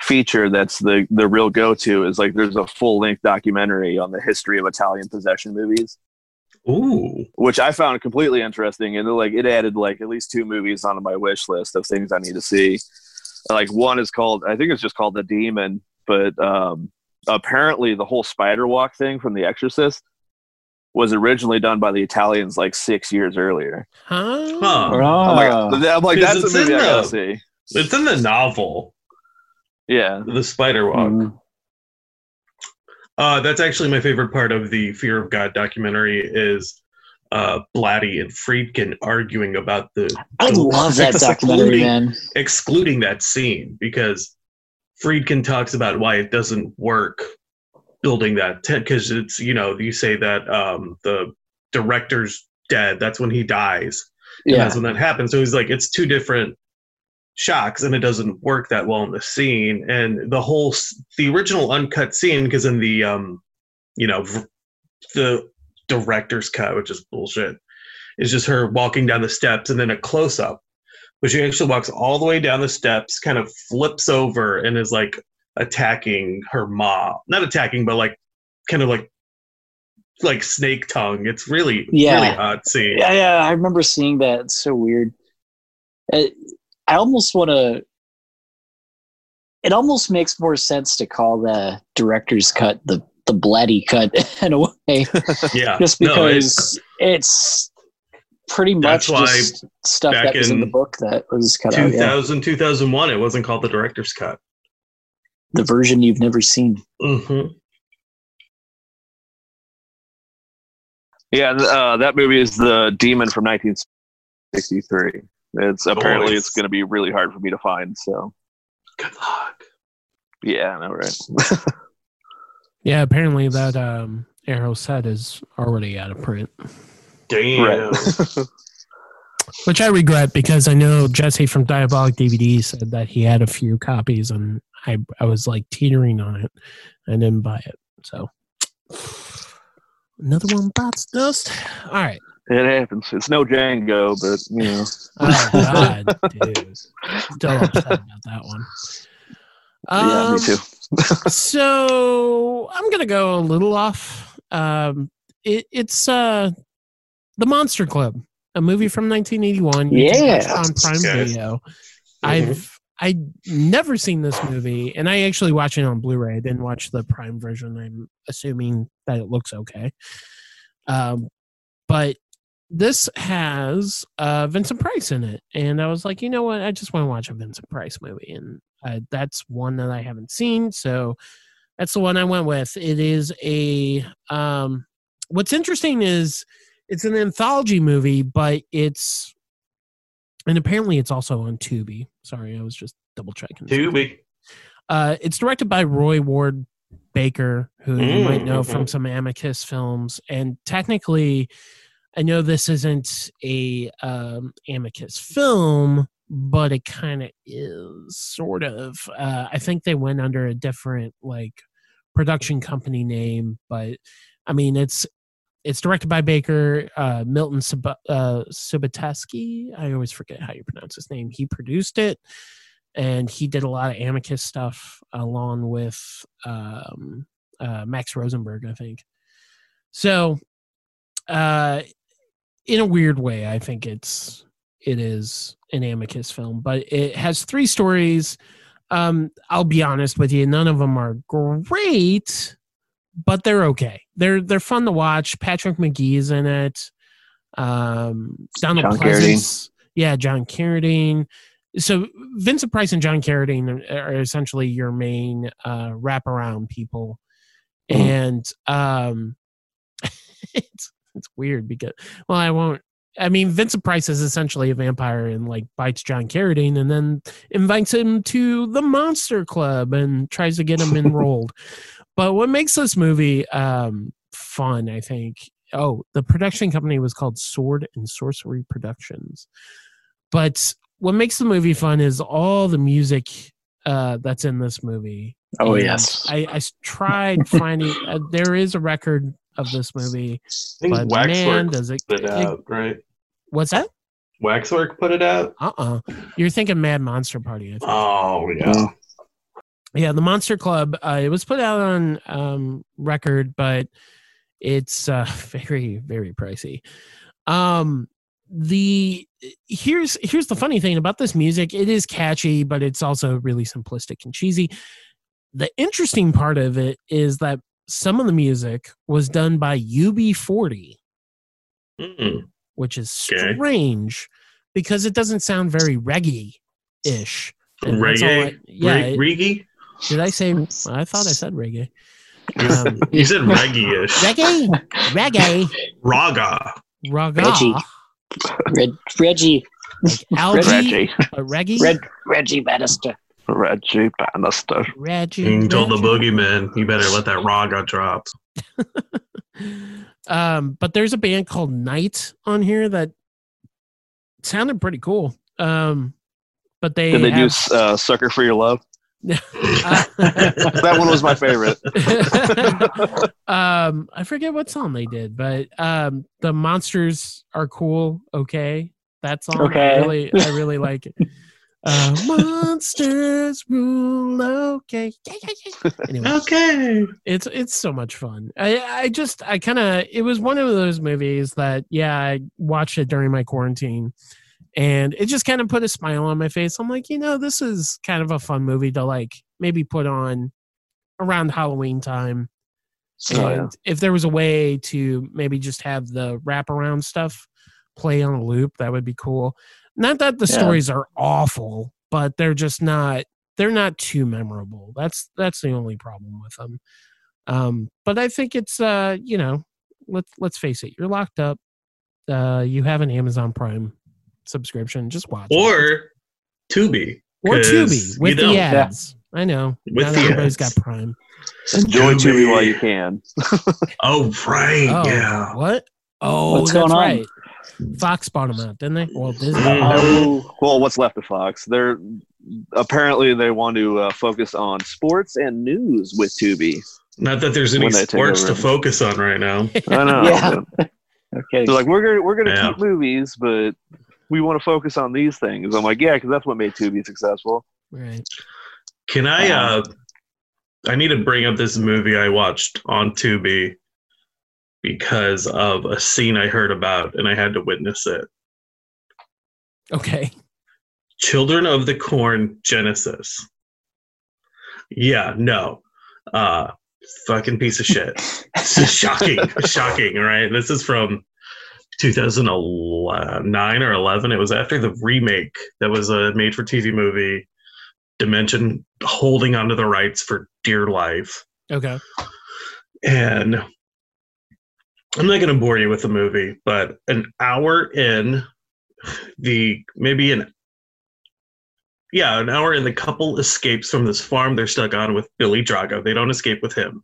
feature that's the the real go to is like there's a full length documentary on the history of Italian possession movies. Ooh. which I found completely interesting, and like it added like at least two movies onto my wish list of things I need to see. Like one is called, I think it's just called The Demon, but um, apparently the whole spider walk thing from The Exorcist was originally done by the Italians like six years earlier. Huh? Huh. I'm like, Oh. I'm like 'Cause that's a it's movie in I gotta the- see. It's in the novel, Yeah, The Spider Walk. Mm. Uh, that's actually my favorite part of the Fear of God documentary is uh, Blatty and Friedkin arguing about the I love that documentary, excluding- man. excluding that scene because Friedkin talks about why it doesn't work building that tent because it's you know you say that um, the director's dead. That's when he dies. And Yeah, that's when that happens. So he's like it's two different shocks and it doesn't work that well in the scene and the whole the original uncut scene because in the um you know the director's cut which is bullshit is just her walking down the steps and then a close up but she actually walks all the way down the steps kind of flips over and is like attacking her mom not attacking but like kind of like like snake tongue it's really Yeah. really odd scene yeah, yeah. I remember seeing that. It's so weird. It, I almost want to. It almost makes more sense to call the director's cut the the Blatty cut in a way, yeah just No, it's- because it's pretty much just stuff that was in the book that was cut out. Yeah. 2000 2001 it wasn't called the director's cut The version you've never seen. hmm yeah. Uh, that movie is The Demon from 1963. It's apparently it's going to be really hard for me to find. So good luck yeah, I know, right? Yeah, apparently that um, Arrow set is already out of print, damn Right. which I regret because I know Jesse from Diabolik DVD said that he had a few copies and I I was like teetering on it. I didn't buy it, so another one bites dust. All right. It happens. It's no Django, but you know. Oh God, dude, still upset about that one. yeah, Um, me too. so I'm gonna go a little off. Um, it, it's uh, the Monster Club, a movie from 1981. You Yeah. on Prime Okay. Video. Mhm. I've I'd never seen this movie, and I actually watched it on Blu-ray. I didn't watch the Prime version. I'm assuming that it looks okay. Um, but this has uh, Vincent Price in it, and I was like, you know what? I just want to watch a Vincent Price movie, and uh, that's one that I haven't seen, so that's the one I went with. It is a. Um, what's interesting is it's an anthology movie, but it's and apparently it's also on Tubi. Sorry, I was just double checking. Tubi. Uh, it's directed by Roy Ward Baker, who you might Mm, know from some Amicus films. And technically, I know this isn't a um, Amicus film, but it kind of is, sort of. Uh, I think they went under a different like production company name, but I mean, it's it's directed by Baker, uh, Milton Sub- uh. I always forget how you pronounce his name. He produced it, and he did a lot of Amicus stuff along with um, uh, Max Rosenberg, I think. So, uh, in a weird way, I think it's it is an Amicus film, but it has three stories. Um, I'll be honest with you, none of them are great, but they're okay. They're they're fun to watch. Patrick Magee's in it. Um, Donald John Pleasence, yeah, John Carradine. So Vincent Price and John Carradine are essentially your main uh, wraparound people, Mhm. and um, it's it's weird because well, I won't. I mean, Vincent Price is essentially a vampire and like bites John Carradine and then invites him to the Monster Club and tries to get him enrolled. But what makes this movie um, fun, I think, oh, the production company was called Sword and Sorcery Productions. But what makes the movie fun is all the music uh, that's in this movie. Oh And yes. I tried finding. Uh, there is a record of this movie, I think but man, does it? put it it- out, right? what's that? Waxwork put it out. Uh uh-uh. uh. you are thinking Mad Monster Party. I think. Oh yeah. Yeah, the Monster Club. Uh, it was put out on um, record, but it's uh, very, very pricey. Um, the here's here's the funny thing about this music. It is catchy, but it's also really simplistic and cheesy. The interesting part of it is that some of the music was done by UB40, Mm. which is Okay. strange because it doesn't sound very reggae ish. Reggae. yeah, Re- it- reggae. did I say? I thought I said reggae. Um, You said reggae-ish. reggae, reggae, Raga. raga, Reggie. Red, Reggie. like algae, Reggie. uh, reggae, Red, Reggie Bannister. Reggie Bannister. Reggie. You told the Reggie. boogeyman, you better let that raw raga drop. um, but there's a band called Night on here that sounded pretty cool. Um, but they Did they do have, uh, "Sucker for Your Love"? That one was my favorite. um, I forget what song they did, but um, the monsters are cool. Okay, that song. Okay. I really, I really like it. Uh, monsters rule. Okay. Anyway, okay. it's it's so much fun. I I just I kind of it was one of those movies that yeah I watched it during my quarantine, and it just kind of put a smile on my face. I'm like, you know, this is kind of a fun movie to like maybe put on around Halloween time. Oh, And yeah. if there was a way to maybe just have the wraparound stuff play on a loop, that would be cool. Not that the Yeah. stories are awful, but they're just not they're not too memorable. That's that's the only problem with them. Um, but I think it's uh, you know, let's let's face it, you're locked up. Uh, you have an Amazon Prime subscription, just watch or it. Or Tubi. or 'cause Tubi with the don't. ads. I know. With Not the everybody's ads. got Prime. Enjoy Tubi. Tubi while you can. Oh, right. Oh, Yeah. What? Oh, What's that's going on? right. Fox bought them out, didn't they? Well, Disney. Mhm. Oh, Well, what's left of Fox? They're apparently they want to uh, focus on sports and news with Tubi. Not that there's any When they take sports to focus on right now. I know. Yeah. okay. They're like, we're gonna we're gonna Yeah. keep movies, but we want to focus on these things. I'm like, yeah, because that's what made Tubi successful. Right. Can I? Um, uh I need to bring up this movie I watched on Tubi because of a scene I heard about, and I had to witness it. Okay. Children of the Corn Genesis. Yeah, no. Uh fucking piece of shit. this is shocking. shocking, right? This is from 2009 or 11. It was after the remake that was a made for TV movie. Dimension holding onto the rights for dear life. Okay. And I'm not going to bore you with the movie, but an hour in, the maybe an yeah, an hour in, the couple escapes from this farm they're stuck on with Billy Drago. They don't escape with him.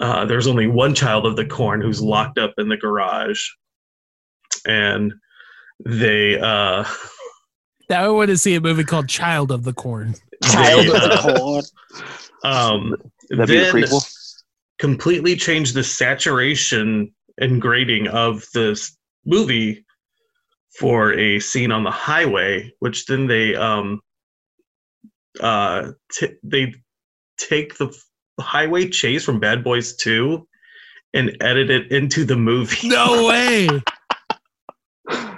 Uh, there's only one child of the corn who's locked up in the garage, and they uh, Now I want to see a movie called Child of the Corn. Child they, of the uh, corn. um, That'd be a prequel. Completely changed the saturation and grading of this movie for a scene on the highway, which then they um uh t- they take the highway chase from Bad Boys 2 and edit it into the movie. No way.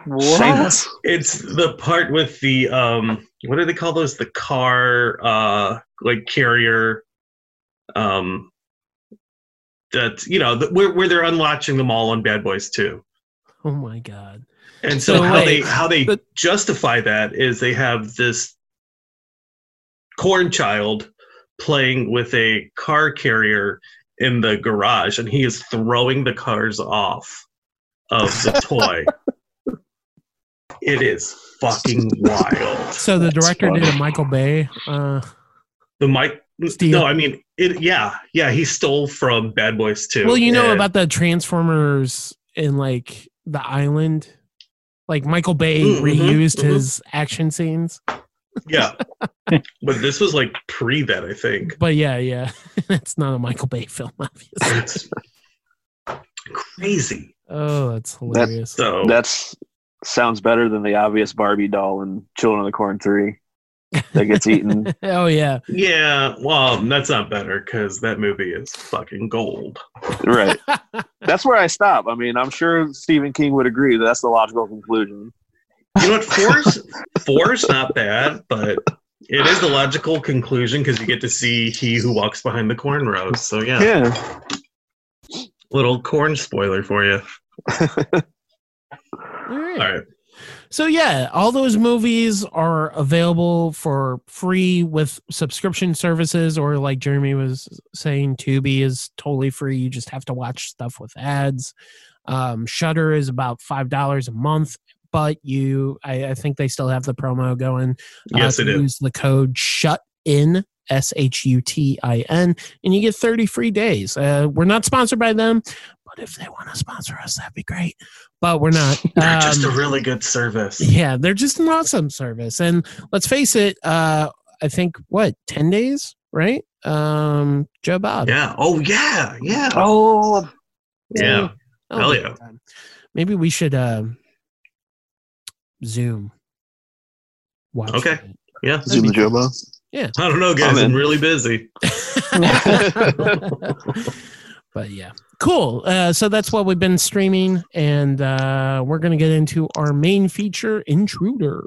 What? It's the part with the um what do they call those? The car uh like carrier um that you know the, where where they're unlatching them all on Bad Boys 2. Oh my god. And so, So how wait, they how they but- justify that is they have this corn child playing with a car carrier in the garage and he is throwing the cars off of the toy. it is fucking wild. So the director did a Michael Bay. Uh, The Mike Steve. No, I mean it yeah, yeah, he stole from Bad Boys too. well, you know and- about the Transformers in like the island. Like Michael Bay Mm, mhm, reused mhm. his action scenes. Yeah. but this was like pre that, I think. But yeah, yeah, it's not a Michael Bay film, obviously. It's crazy. Oh, that's hilarious. So That's sounds better than the obvious Barbie doll in Children of the Corn Three that gets eaten. oh yeah, Yeah, well, that's not better because that movie is fucking gold. right. That's where I stop. I mean, I'm sure Stephen King would agree that that's the logical conclusion. You know what? Four's four's not bad, but it is the logical conclusion because you get to see he who walks behind the cornrows. So yeah, Yeah. little corn spoiler for you. All right. All right. So yeah, all those movies are available for free with subscription services, or like Jeremy was saying, Tubi is totally free. You just have to watch stuff with ads. Um, Shudder is about five dollars a month, but you, I, I think they still have the promo going. Yes, uh, it to. Use the code Shut In S H U T I N, and you get thirty free days. Uh, we're not sponsored by them, but if they want to sponsor us, that'd be great. But we're not. They're just a Um, really good service. yeah, they're just an awesome service. And let's face it, uh, I think what, 10 days, right? Um, Joe Bob. Yeah. Oh yeah. Yeah. Oh, Yeah. Oh, hell yeah. God. Maybe we should um Zoom. Watch Okay. it. Yeah. Zoom the Yeah. I don't know, guys. I'm I'm really busy. but yeah, cool. Uh, so that's what we've been streaming, and uh, we're gonna get into our main feature, Intruder.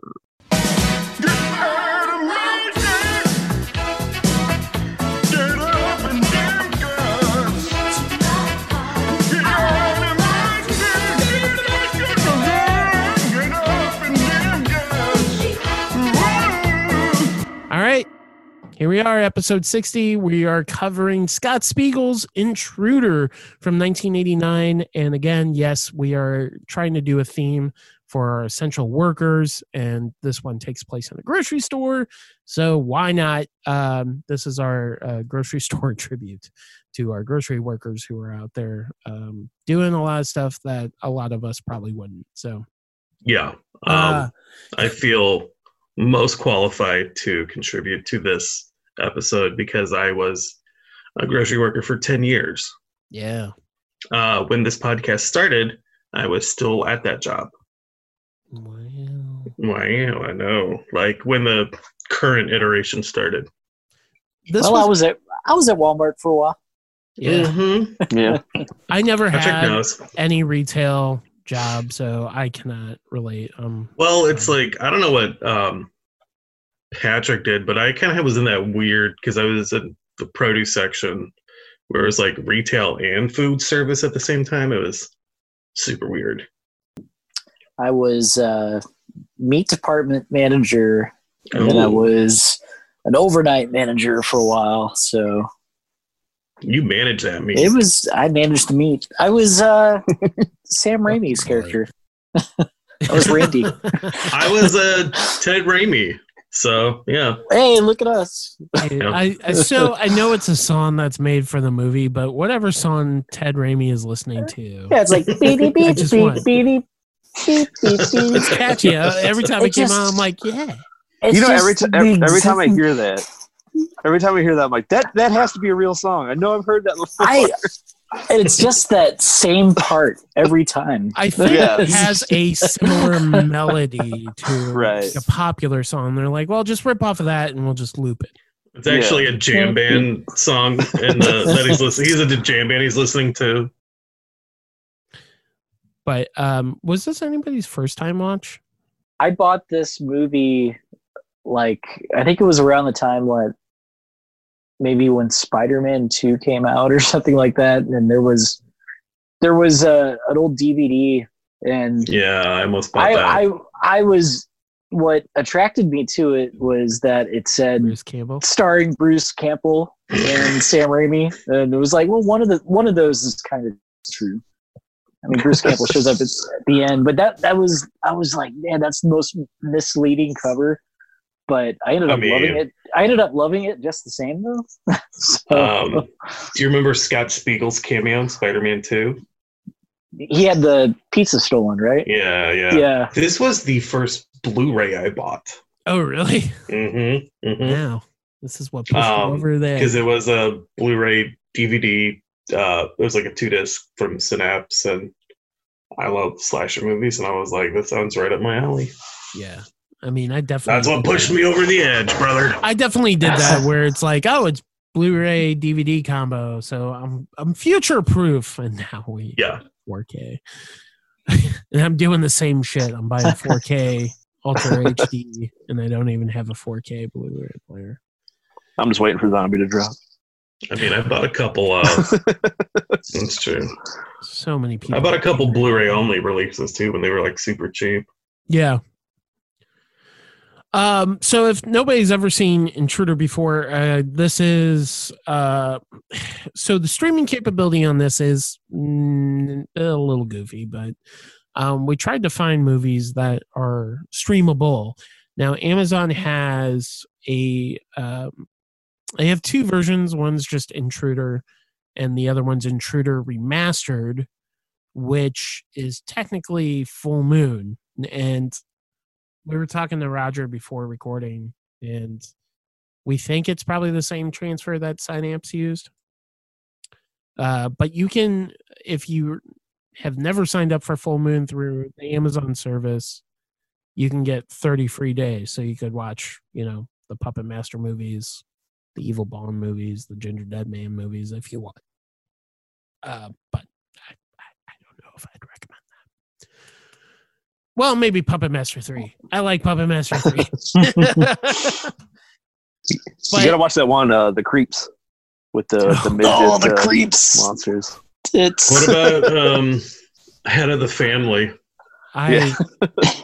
Here we are, episode 60. We are covering Scott Spiegel's Intruder from 1989. And again, yes, we are trying to do a theme for our essential workers. And this one takes place in a grocery store. So why not? Um, this is our uh, grocery store tribute to our grocery workers who are out there um, doing a lot of stuff that a lot of us probably wouldn't. So, Yeah. Um, uh, I feel most qualified to contribute to this episode because I was a grocery worker for 10 years. yeah. Uh, when this podcast started, I was still at that job. Wow. Wow, I know. Like when the current iteration started. This well, was, I was at I was at Walmart for a while. yeah. Mhm. Yeah. I never had knows. any retail job, so I cannot relate. Um, Well, it's like I don't know what um, Patrick did, but I kind of was in that weird because I was in the produce section where it was like retail and food service at the same time. It was super weird. I was uh, meat department manager, and then I was an overnight manager for a while. So you managed that meat. it was I managed the meat. I was uh, Sam Raimi's character. I was Randy. I was uh, Ted Raimi, so yeah. hey, look at us. I, I so I know it's a song that's made for the movie, but whatever song Ted Raimi is listening to, Yeah, it's like beep beep beep just beep beep beep beep beep. it's catchy. Uh, Every time it, It came just- out, I'm like, yeah. You know, every, just t- every, every time I hear that, every time I hear that, I'm like, that that has to be a real song. I know I've heard that before. I, and it's just that same part every time. I think Yeah. it has a similar melody to Right. a popular song. They're like, well, just rip off of that and we'll just loop it. It's actually a jam band song, and uh, that he's listening. He's a jam band he's listening to. But um, was this anybody's first time watch? I bought this movie like I think it was around the time when maybe when Spider-Man 2 came out or something like that and there was there was a an old DVD and Yeah, I almost bought I, that. I I was what attracted me to it was that it said Bruce Campbell. starring Bruce Campbell and Sam Raimi and it was like well one of the one of those is kind of true. I mean Bruce Campbell shows up at, at the end but that that was I was like man that's the most misleading cover but I ended I up mean- loving it. I ended up loving it just the same though. so, Um, Do you remember Scott Spiegel's cameo in Spider-Man 2? he had the pizza stolen, right? Yeah, yeah. Yeah. This was the first Blu-ray I bought. Oh, really? Mm-hmm. Mm-hmm. Now this is what pushed Um, over there. Because it was a Blu-ray DVD. Uh, it was like a two disc from Synapse, and I love slasher movies, and I was like, "That sounds right up my alley." Yeah, I mean, I definitely. That's what pushed that. me over the edge, brother. I definitely did that where it's like, oh, it's Blu-ray DVD combo, so I'm I'm future proof, and now we Yeah, 4K, and I'm doing the same shit. I'm buying 4K Ultra HD, and I don't even have a 4K Blu-ray player. I'm just waiting for Zombie to drop. I mean, I bought a couple. Uh, that's true. So many people. I bought a couple Blu-ray only releases too when they were like super cheap. Yeah. Um, so if nobody's ever seen Intruder before, uh, this is uh, so the streaming capability on this is mm, a little goofy, but um, we tried to find movies that are streamable. Now Amazon has a um, they have two versions. One's just Intruder, and the other one's Intruder Remastered, which is technically Full Moon. And we were talking to Roger before recording, and we think it's probably the same transfer that Synapse used. Uh, but you can, if you have never signed up for Full Moon through the Amazon service, you can get 30 free days. So you could watch, you know, the Puppet Master movies, the Evil Bong movies, the Gingerdead Man movies if you want. Uh, but I, I, I don't know if I'd recommend. Well, maybe Puppet Master 3. I like Puppet Master 3. you But- gotta watch that one, uh, the creeps, with the the midget Oh, the uh, creeps. monsters. It's What about um, Head of the Family? I Yeah.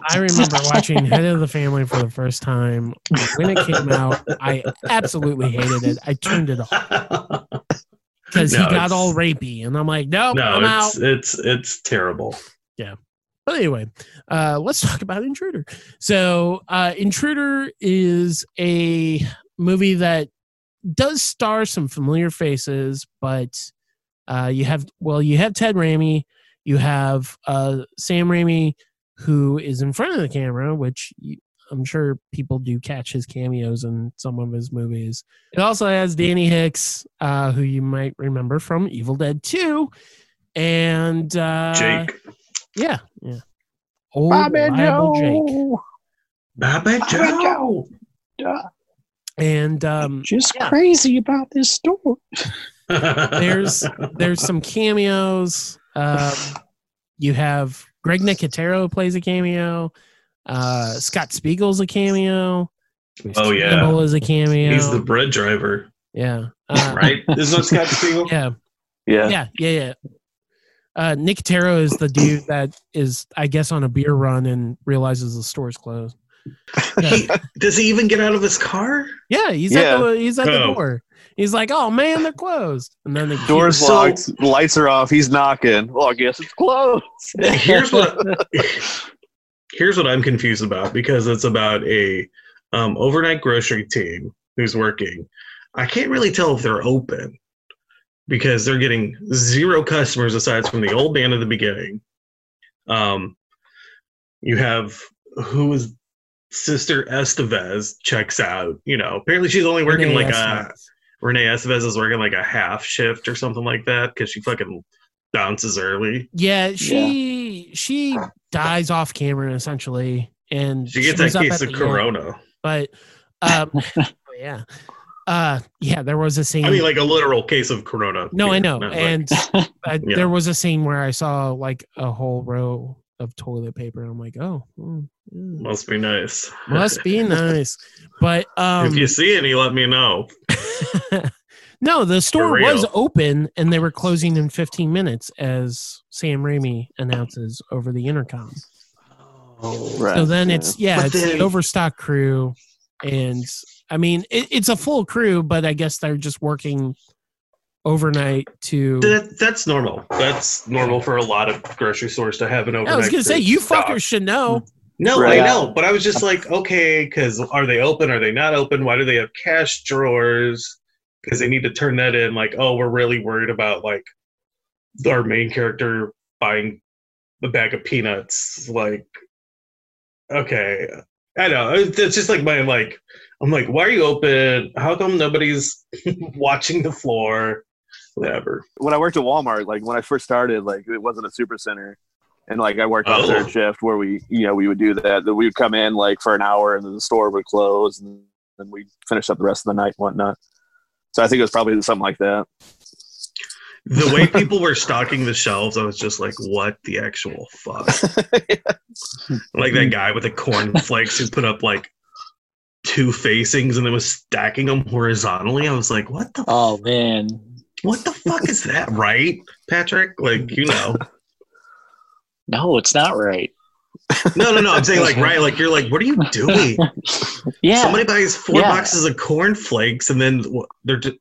I remember watching Head of the Family for the first time when it came out. I absolutely hated it. I turned it off because No, he got all rapey, and I'm like, nope, no, I'm out. it's it's it's terrible. But anyway, uh, let's talk about Intruder. So, uh, Intruder is a movie that does star some familiar faces, but uh, you have well, you have Ted Raimi, you have uh, Sam Raimi, who is in front of the camera, which I'm sure people do catch his cameos in some of his movies. It also has Danny Hicks, uh, who you might remember from Evil Dead 2, and uh, Jake, yeah, yeah. Old reliable Jake. Baba Joe. And um, just Yeah. crazy about this store. there's there's some cameos. Um, you have Greg Nicotero plays a cameo. Uh, Scott Spiegel's a cameo. Oh, yeah. Campbell is a cameo. He's the bread driver, yeah. Uh, right? Isn't that Scott Spiegel? Yeah. Yeah. Yeah. Yeah. Yeah. Uh, Taro is the dude that is, I guess, on a beer run and realizes the store's closed. He, does he even get out of his car? Yeah, he's Yeah. at the he's at the Oh. door. He's like, "Oh man, they're closed," and then the Doors So- locked, lights are off. He's knocking. Well, I guess it's closed. Here's what here's what I'm confused about because it's about a um, overnight grocery team who's working. I can't really tell if they're open because they're getting zero customers aside from the old band at the beginning. Um, you have who is Sister Estevez checks out. You know, apparently she's only working Renee like a Estevez. Renee Estevez is working like a half shift or something like that because she fucking bounces early. Yeah, she she dies off camera essentially, and She gets was that case of the end. corona. But um, yeah, uh, yeah, there was a scene. I mean, like a literal case of corona. no, I know, not like- and uh, Yeah. there was a scene where I saw like a whole row of toilet paper, and I'm like, oh, mm, mm, must be nice. must be nice. But um, if you see any, let me know. no, the store was open and they were closing in 15 minutes, as Sam Raimi announces over the intercom. Oh, Right. So then it's yeah, But it's then- the overstock crew, and I mean it, it's a full crew, but I guess they're just working overnight to. That, that's normal. That's normal for a lot of grocery stores to have an overnight. I was gonna say crew you stock. fuckers should know. No, Right. I know, but I was just like, okay, because are they open? Are they not open? Why do they have cash drawers? Because they need to turn that in. Like, oh, we're really worried about like our main character buying a bag of peanuts. Like, okay, I know. It's just like my like. I'm like, why are you open? How come nobody's watching the floor? Whatever. when I worked at Walmart, like when I first started, like it wasn't a super center. And like I worked on Oh. third shift where we, you know, we would do that. That we would come in like for an hour and then the store would close and then we'd finish up the rest of the night and whatnot. So I think it was probably something like that. The way people were stocking the shelves, I was just like, what the actual fuck? like that guy with the cornflakes who put up like two facings and then was stacking them horizontally. I was like, what the Oh man, what the fuck is that, right, Patrick? Like, you know. no, it's not right. No, no, no. I'm saying like right, like you're like, what are you doing? Yeah, Somebody buys four Yeah. boxes of cornflakes and then they're just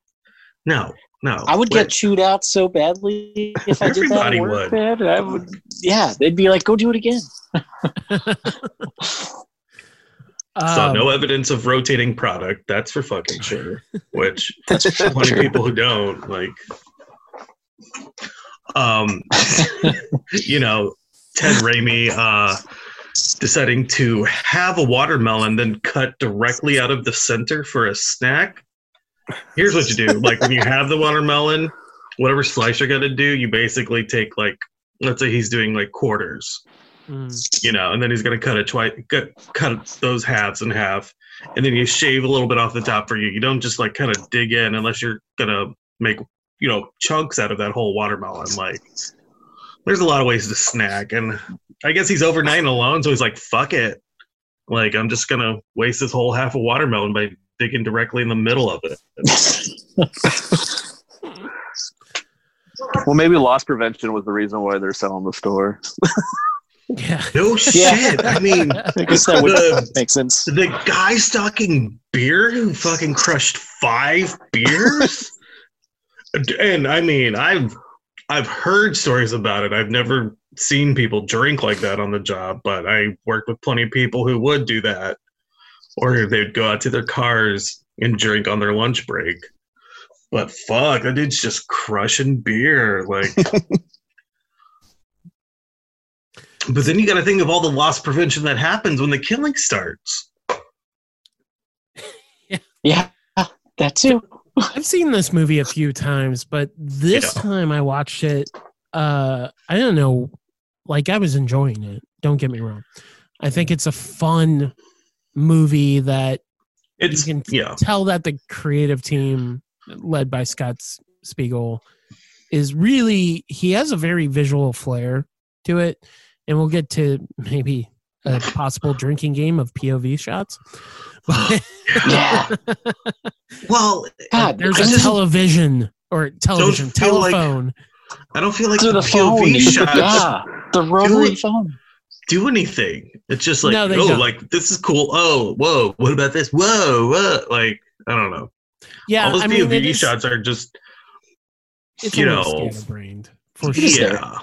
no, no. I would Wait, get chewed out so badly if I did that. Everybody work, would. Man. I would. Yeah, they'd be like, "Go do it again." so Um, no evidence of rotating product. That's for fucking sure. Which That's plenty of true. people who don't like um you know ted Raimi uh deciding to have a watermelon then cut directly out of the center for a snack here's what you do like when you have the watermelon whatever slice you're gonna do you basically take like let's say he's doing like quarters mm, you know, and then he's gonna cut it twice, cut, cut those halves in half, and then you shave a little bit off the top for you. You don't just like kind of dig in unless you're gonna make you know chunks out of that whole watermelon. Like, there's a lot of ways to snack, and I guess he's overnight and alone, so he's like, "Fuck it." Like, I'm just gonna waste this whole half of watermelon by digging directly in the middle of it. Well, maybe loss prevention was the reason why they're selling the store. yeah. No shit. I mean, I guess that would the make sense. the guy stocking beer who fucking crushed five beers and i mean i've i've heard stories about it i've never seen people drink like that on the job but i worked with plenty of people who would do that or they'd go out to their cars and drink on their lunch break but fuck that dude's just crushing beer like but then you got to think of all the loss prevention that happens when the killing starts Yeah, that too. I've seen this movie a few times, but this Yeah. time I watched it. Uh, I don't know, like I was enjoying it. Don't get me wrong. I think it's a fun movie that it's you can yeah tell that the creative team led by Scott Spiegel is really he has a very visual flair to it and we'll get to maybe a possible drinking game of POV shots. Yeah. Well, God, there's I a just television or television, feel like- telephone. I don't feel like through the the phone. Shots Yeah, the rotary it. phone. Do anything. It's just like, No, oh, don't. like this is cool. Oh, whoa, what about this? Whoa, whoa. Like, I don't know. Yeah, All those I mean, POV is- shots are just, it's you know, scatterbrained for sure. yeah.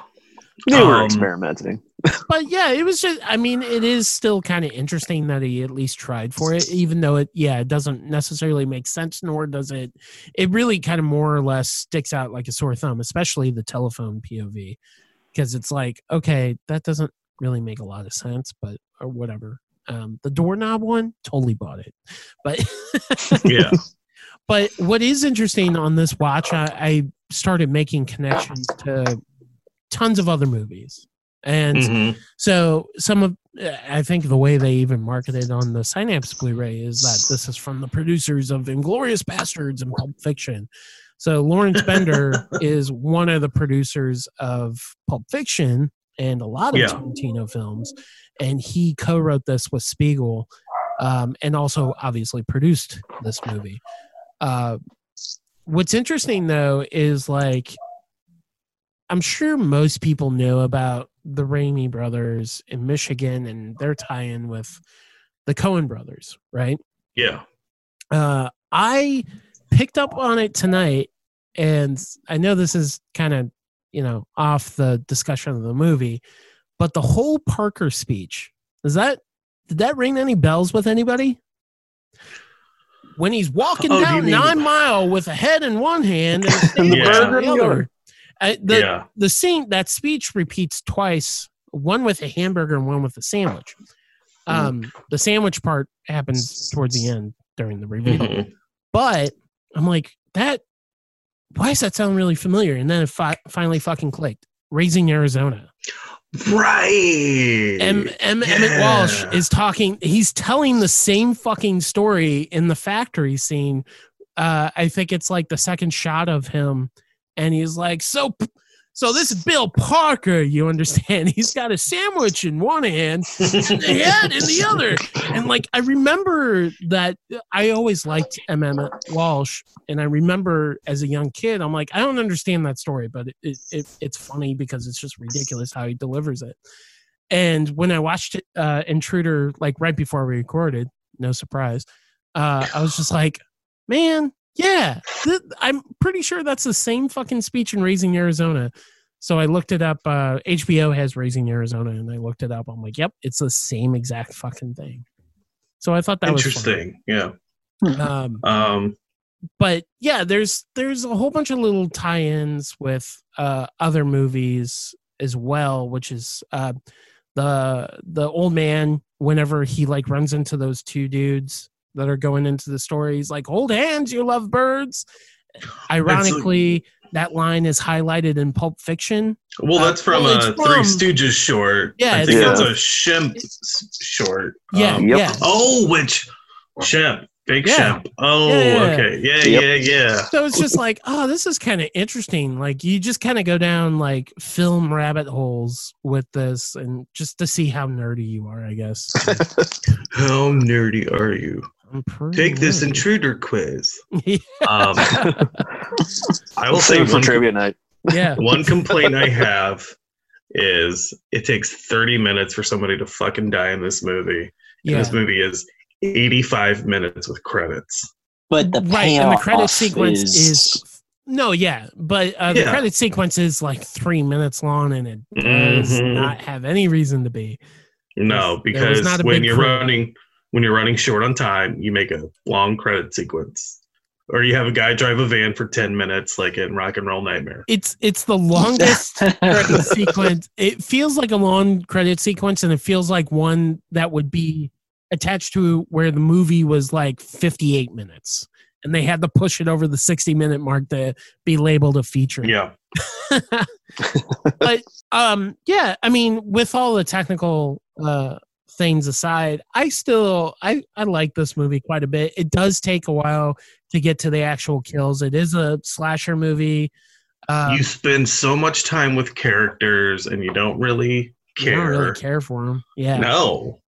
They were Um, experimenting. But yeah, it was just. I mean, it is still kind of interesting that he at least tried for it, even though it, yeah, it doesn't necessarily make sense, nor does it. It really kind of more or less sticks out like a sore thumb, especially the telephone POV, because it's like, okay, that doesn't really make a lot of sense, but or whatever. Um, the doorknob one, totally bought it, but Yeah. but what is interesting on this watch, I, I started making connections to tons of other movies. And Mhm. so some of I think the way they even marketed on the Synapse Blu-ray is that this is from the producers of Inglourious Basterds and Pulp Fiction. So Lawrence Bender is one of the producers of Pulp Fiction and a lot of Yeah. Tarantino films, and he co-wrote this with Spiegel, um, and also obviously produced this movie. Uh, what's interesting though is like I'm sure most people know about the Raimi brothers in Michigan and their tie-in with the Coen brothers, right? Yeah. Uh, I picked up on it tonight, and I know this is kind of you know off the discussion of the movie, but the whole Parker speech is that did that ring any bells with anybody? When he's walking Oh, down Nine Mile with a head in one hand and a sandwich Yeah. in the other. I, the, yeah. the scene that speech repeats twice one with a hamburger and one with a sandwich um the sandwich part happens towards the end during the reveal Mhm. but i'm like that why does that sound really familiar? And then it fi- finally fucking clicked. Raising arizona. Right. M- M- Emmet Walsh is talking he's telling the same fucking story in the factory scene. Uh i think it's like the second shot of him. And he's like so p- so this is bill parker you understand he's got a sandwich in one hand and the head in the other and like i remember that i always liked M. Emmet Walsh and i remember as a young kid i'm like i don't understand that story but it, it, it it's funny because it's just ridiculous how he delivers it and when i watched it, uh intruder like right before we recorded no surprise uh i was just like man yeah th- i'm pretty sure that's the same fucking speech in raising arizona so I looked it up. Uh, HBO has Raising Arizona, and I looked it up. I'm like, yep, it's the same exact fucking thing. So I thought that was Interesting. Yeah. Um, Um, but yeah, there's there's a whole bunch of little tie-ins with uh, other movies as well, which is uh, the the old man. Whenever he like runs into those two dudes that are going into the stories like, "Hold hands, you love birds." Ironically, that line is highlighted in Pulp Fiction. well, Uh, that's from well, a from- Three Stooges short. Yeah, I think from- it's a Shemp short. Yeah, Um, Yep. yeah. Oh, which Shemp? Big Yeah. Shemp. Oh, Yeah, yeah, yeah. okay. Yeah, Yep. yeah, yeah. So it's just like, oh, this is kind of interesting. Like you just kind of go down like film rabbit holes with this, and just to see how nerdy you are, I guess. How nerdy are you? I'm pretty Take this nerdy. intruder quiz. Um, I will say for one, trivia night. yeah. one complaint I have is it takes 30 minutes for somebody to fucking die in this movie. And Yeah. this movie is 85 minutes with credits. But the right. And the credit sequence is, no, yeah. But uh, the Yeah. credit sequence is like three minutes long and it does Mhm. not have any reason to be. No, because when you're crew. running when you're running short on time, you make a long credit sequence. Or you have a guy drive a van for 10 minutes like in Rock and Roll Nightmare. It's it's the longest credit sequence. It feels like a long credit sequence, and it feels like one that would be attached to where the movie was like 58 minutes, and they had to push it over the 60 minute mark to be labeled a feature. Yeah. but um, yeah, I mean, with all the technical uh things aside, I still I I like this movie quite a bit. It does take a while to get to the actual kills. It is a slasher movie. Um, you spend so much time with characters and you don't really You don't care. really care for them. Yeah. No.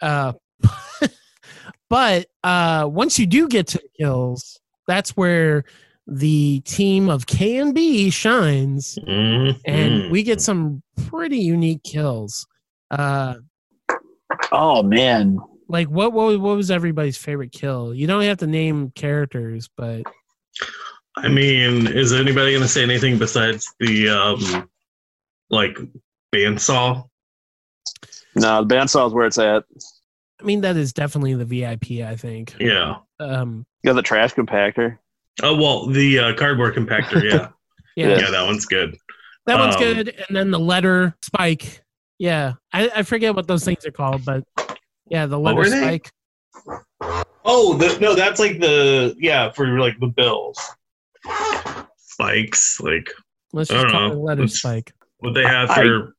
Uh, but uh, once you do get to the kills, that's where the team of K and B shines, and Mhm. we get some pretty unique kills. Uh, Oh man, like what, what what was everybody's favorite kill? You don't have to name characters, but I mean, is anybody going to say anything besides the um, like bandsaw? No, the bandsaw is where it's at. I mean that is definitely the VIP. I think. Yeah. Um, You got the trash compactor. Oh well, the uh, cardboard compactor. Yeah. yeah, yeah, that one's good. that one's Um, good. And then the letter spike. Yeah, I, I forget what those things are called, but yeah, the What letter were they? spike. Oh, the, no, that's like the yeah for like the bills. Spikes, like Let's I just don't call know. it letter It's- spike. what they have I- for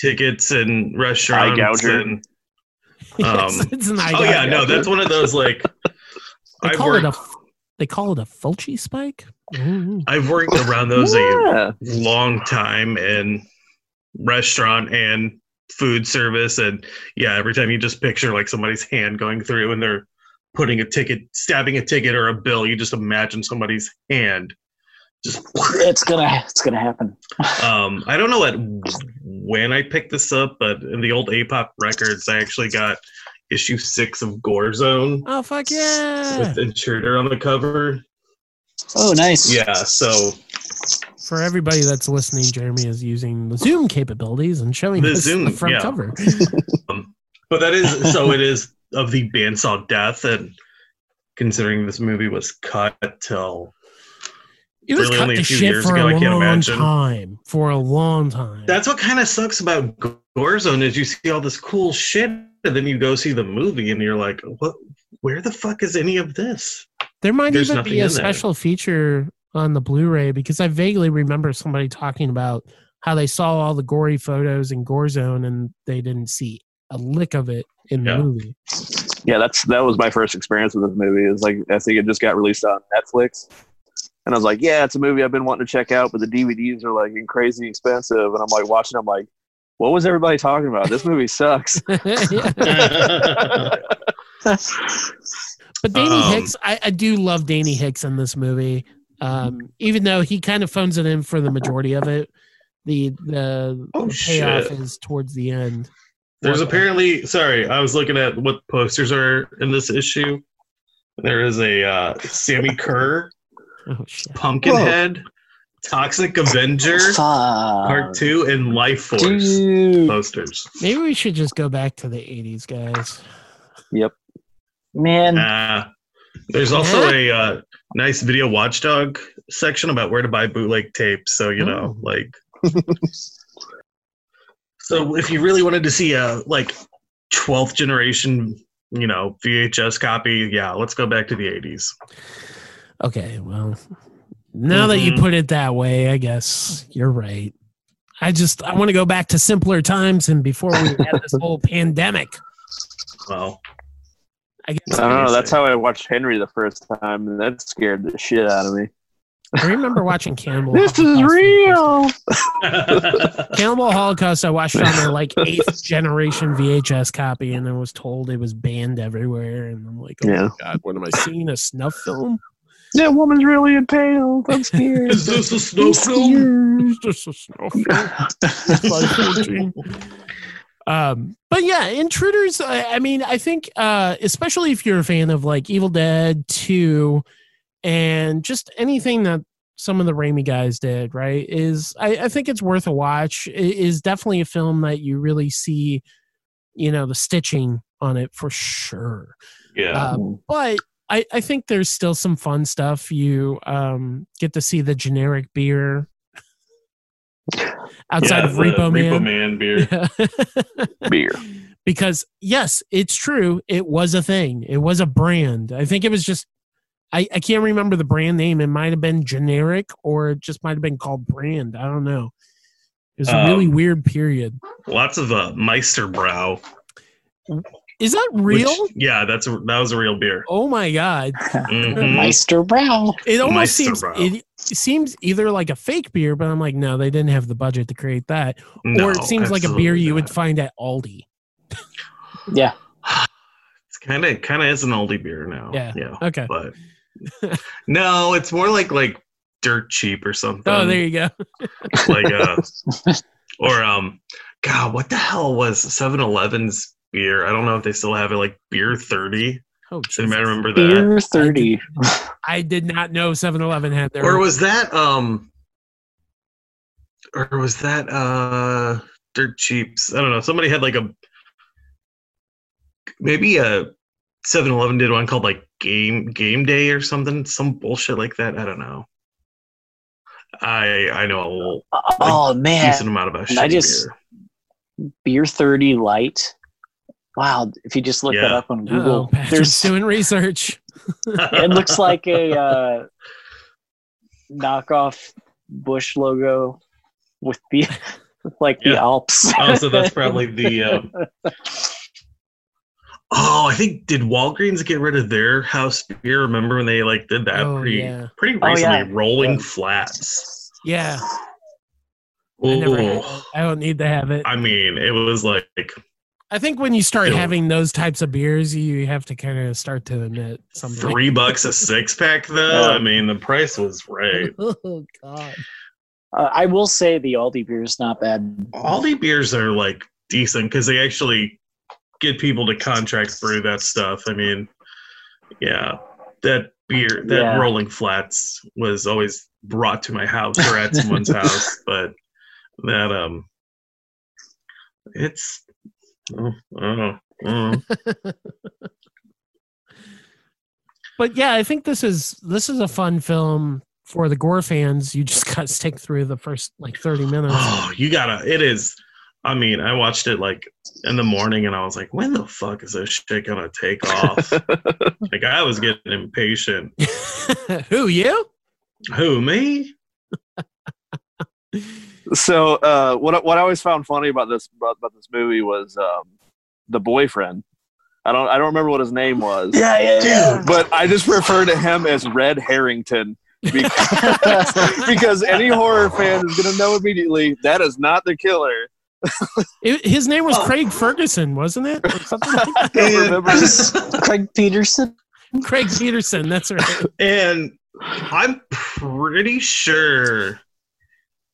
tickets and restaurants. gouger. And, Yes, Um, it's an eye oh yeah, no, that's one of those like They I've call it worked, a. They call it a Fulci spike. Ooh. I've worked around those a long time in restaurant and food service and yeah every time you just picture like somebody's hand going through and they're putting a ticket stabbing a ticket or a bill you just imagine somebody's hand just it's gonna it's gonna happen. um i don't know what when i picked this up but in the old apop records i actually got issue six of gore zone Oh fuck yeah! with intruder on the cover Oh, nice. yeah so For everybody that's listening, Jeremy is using the Zoom capabilities and showing The Zoom, the front yeah. cover. Um, but that is so it is of the bandsaw death, and considering this movie was cut till It was Really cut only a to few shit years for ago, I a can't long imagine. time. For a long time. that's what kind of sucks about Gore Zone is you see all this cool shit, and then you go see the movie, and you're like, what? Where the fuck is any of this? There might There's even be a in there. special feature on the Blu-ray because I vaguely remember somebody talking about how they saw all the gory photos in Gore Zone and they didn't see a lick of it in the movie. Yeah, that's that was my first experience with this movie. It was like I think it just got released on Netflix. And I was like, yeah, it's a movie I've been wanting to check out, but the DVDs are like crazy expensive. And I'm like watching, I'm like, what was everybody talking about? This movie sucks. But Danny Um, Hicks, I, I do love Danny Hicks in this movie. Um, even though he kind of phones it in for the majority of it, the the, Oh, the payoff shit. is towards the end. There's apparently sorry, I was looking at what posters are in this issue. There is a uh, Sammy Kerr, Oh! Pumpkinhead, Toxic Avenger, Part Two, and Lifeforce Dude. posters. Maybe we should just go back to the '80s, guys. Yep, man, Uh, there's also a uh, nice video watchdog section about where to buy bootleg tapes. So you know, Oh. like, so if you really wanted to see a like 12th generation, you know, VHS copy, yeah, let's go back to the 80s. Okay, well, now that you Mhm. put it that way, I guess you're right. I just I want to go back to simpler times and before we had this whole pandemic. Well, I guess I don't know. That's how I watched Henry the first time, and that scared the shit out of me. I remember watching Cannibal. This is Holocaust for the first time. real. Cannibal Holocaust. I watched it on their like eighth generation VHS copy, and I was told it was banned everywhere. And I'm like, oh Yeah. my god, what am I seeing? A snuff film? That woman's really impaled. I'm scared. is this a snow film? Is this a snuff film. By 14. Um, but yeah, Intruders. I, I mean, I think, uh, especially if you're a fan of like Evil Dead Two, and just anything that some of the Raimi guys did, right? Is I, I think it's worth a watch. It is definitely a film that you really see, you know, the stitching on it for sure. Yeah. Uh, but I, I think there's still some fun stuff. You um, get to see the generic beer outside Yeah, of Repo Man. Man beer. Beer. because yes, it's true. It was a thing. It was a brand. I think it was just I, I can't remember the brand name. It might have been generic or it just might have been called brand. I don't know. It was a really Um, weird period. Lots of uh, Meisterbrau. Is that which- real? yeah, that's a, that was a real beer. oh my god! Mhm. Meister Brau. It almost Meister seems Brau. it, seems either like a fake beer, but I'm like, no, they didn't have the budget to create that, No, or it seems like a beer absolutely you would find at Aldi. Yeah. It's kind of kind of is an Aldi beer now. Yeah. yeah, Okay. but no, it's more like like dirt cheap or something. Oh, there you go. like uh or um god what the hell was 7-eleven's beer i don't know if they still have it like beer 30 Oh, does anybody Jesus. remember that Beer 30. I did not know 7-Eleven had their. or was that um or was that uh dirt cheaps i don't know somebody had like a maybe a 7-eleven did one called like game game day or something some bullshit like that i don't know i i know a little Oh, man. decent amount about I just- beer. Beer 30 light. Wow. If you just look that up on oh, Google, Patrick's there's doing research. it looks like a uh, knockoff Busch logo with the with like the Alps. Oh, so that's probably the. Um, oh, I think did Walgreens get rid of their house beer? Remember when they like did that Oh, pretty yeah. pretty Oh, recently? yeah. Rolling Yeah. flats. Yeah, I never. Had Ooh. it. I don't need to have it. I mean, it was like I think when you start Ew. having those types of beers, you have to kind of start to admit something. three bucks a six pack, though. I mean, the price was right. oh God. Uh, I will say the Aldi beer is not bad. Aldi beers are like decent because they actually get people to contract brew that stuff. I mean, yeah, that beer, that Yeah. rolling flats was always brought to my house or at someone's house, but that um, it's oh, I don't know. I don't know. But yeah, I think this is this is a fun film for the gore fans. You just got to stick through the first like thirty minutes. Oh, you gotta. It is. I mean, I watched it like in the morning, and I was like, "When the fuck is this shit gonna take off?" like I was getting impatient. Who you? Who me? So uh, what what I always found funny about this about, about this movie was um, the boyfriend. I don't I don't remember what his name was. Yeah, yeah, yeah. But I just refer to him as Red Harrington because, because any horror fan is going to know immediately that is not the killer. It- his name was Oh. Craig Ferguson, wasn't it? Or something like that? I don't remember. Craig Peterson. Craig Peterson. That's right. and I'm pretty sure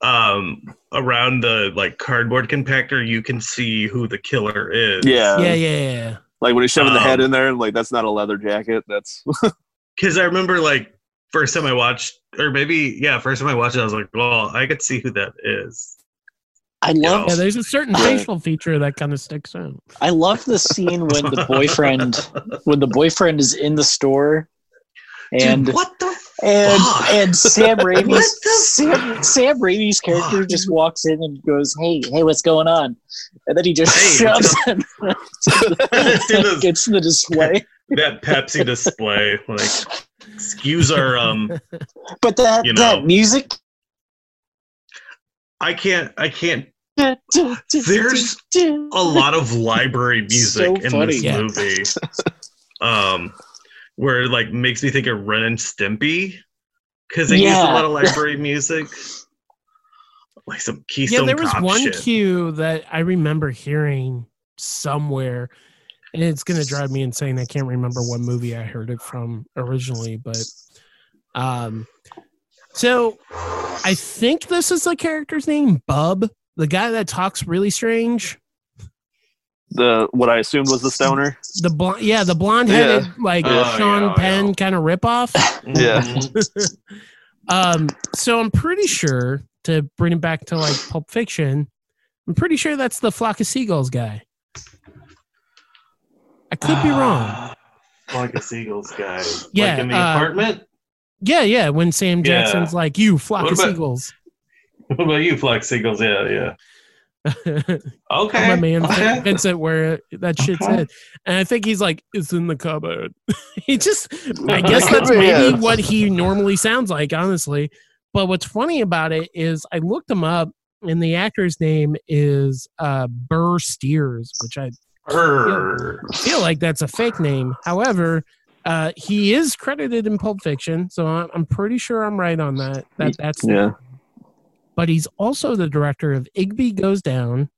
um around the like cardboard compactor you can see who the killer is. Yeah. Yeah, yeah, yeah. Like when he's shoving the head Um, in there, and like that's not a leather jacket. That's Cause I remember like first time I watched or maybe yeah, first time I watched it, I was like, well, I could see who that is. I love Yeah, there's a certain facial feature that kind of sticks out. I love the scene when the boyfriend when the boyfriend is in the store and Dude, what the and fuck? and Sam What Raimi's Sam, Sam Raimi's character fuck? just walks in and goes, "Hey, hey, what's going on?" And then he just Hey, shoves him To the- gets the display. that Pepsi display. Like excuse our um But that You that music. I can't I can't There's a lot of library music So in funny. this Yeah. movie. Um where it like makes me think of Ren and Stimpy. Cause they used a lot of library music. Like some Keystone yeah, there was Cop one shit. cue that I remember hearing somewhere, and it's gonna drive me insane. I can't remember what movie I heard it from originally, but um, so I think this is the character's name, Bub, the guy that talks really strange. The what I assumed was the stoner. The blonde, yeah, the blonde headed like Oh, Sean yeah, Penn yeah. kind of ripoff. Yeah. Um, so I'm pretty sure to bring it back to like Pulp Fiction, I'm pretty sure that's the flock of seagulls guy. I could be wrong. Like a Seagulls guy. Yeah, Like in the uh, apartment? Yeah, yeah. When Sam Yeah. Jackson's like, "You flock What of about- seagulls," What about you, Flex Seagulls? Yeah, yeah. Okay. my man okay. Vincent, where that shit's Okay. in, and I think he's like, "It's in the cupboard." he just, I guess that's maybe what he normally sounds like, honestly. But what's funny about it is I looked him up, and the actor's name is uh, Burr Steers, which I Err. feel like that's a fake name. However, uh, he is credited in Pulp Fiction, so I'm, I'm pretty sure I'm right on that. That that's Yeah. But he's also the director of Igby Goes Down,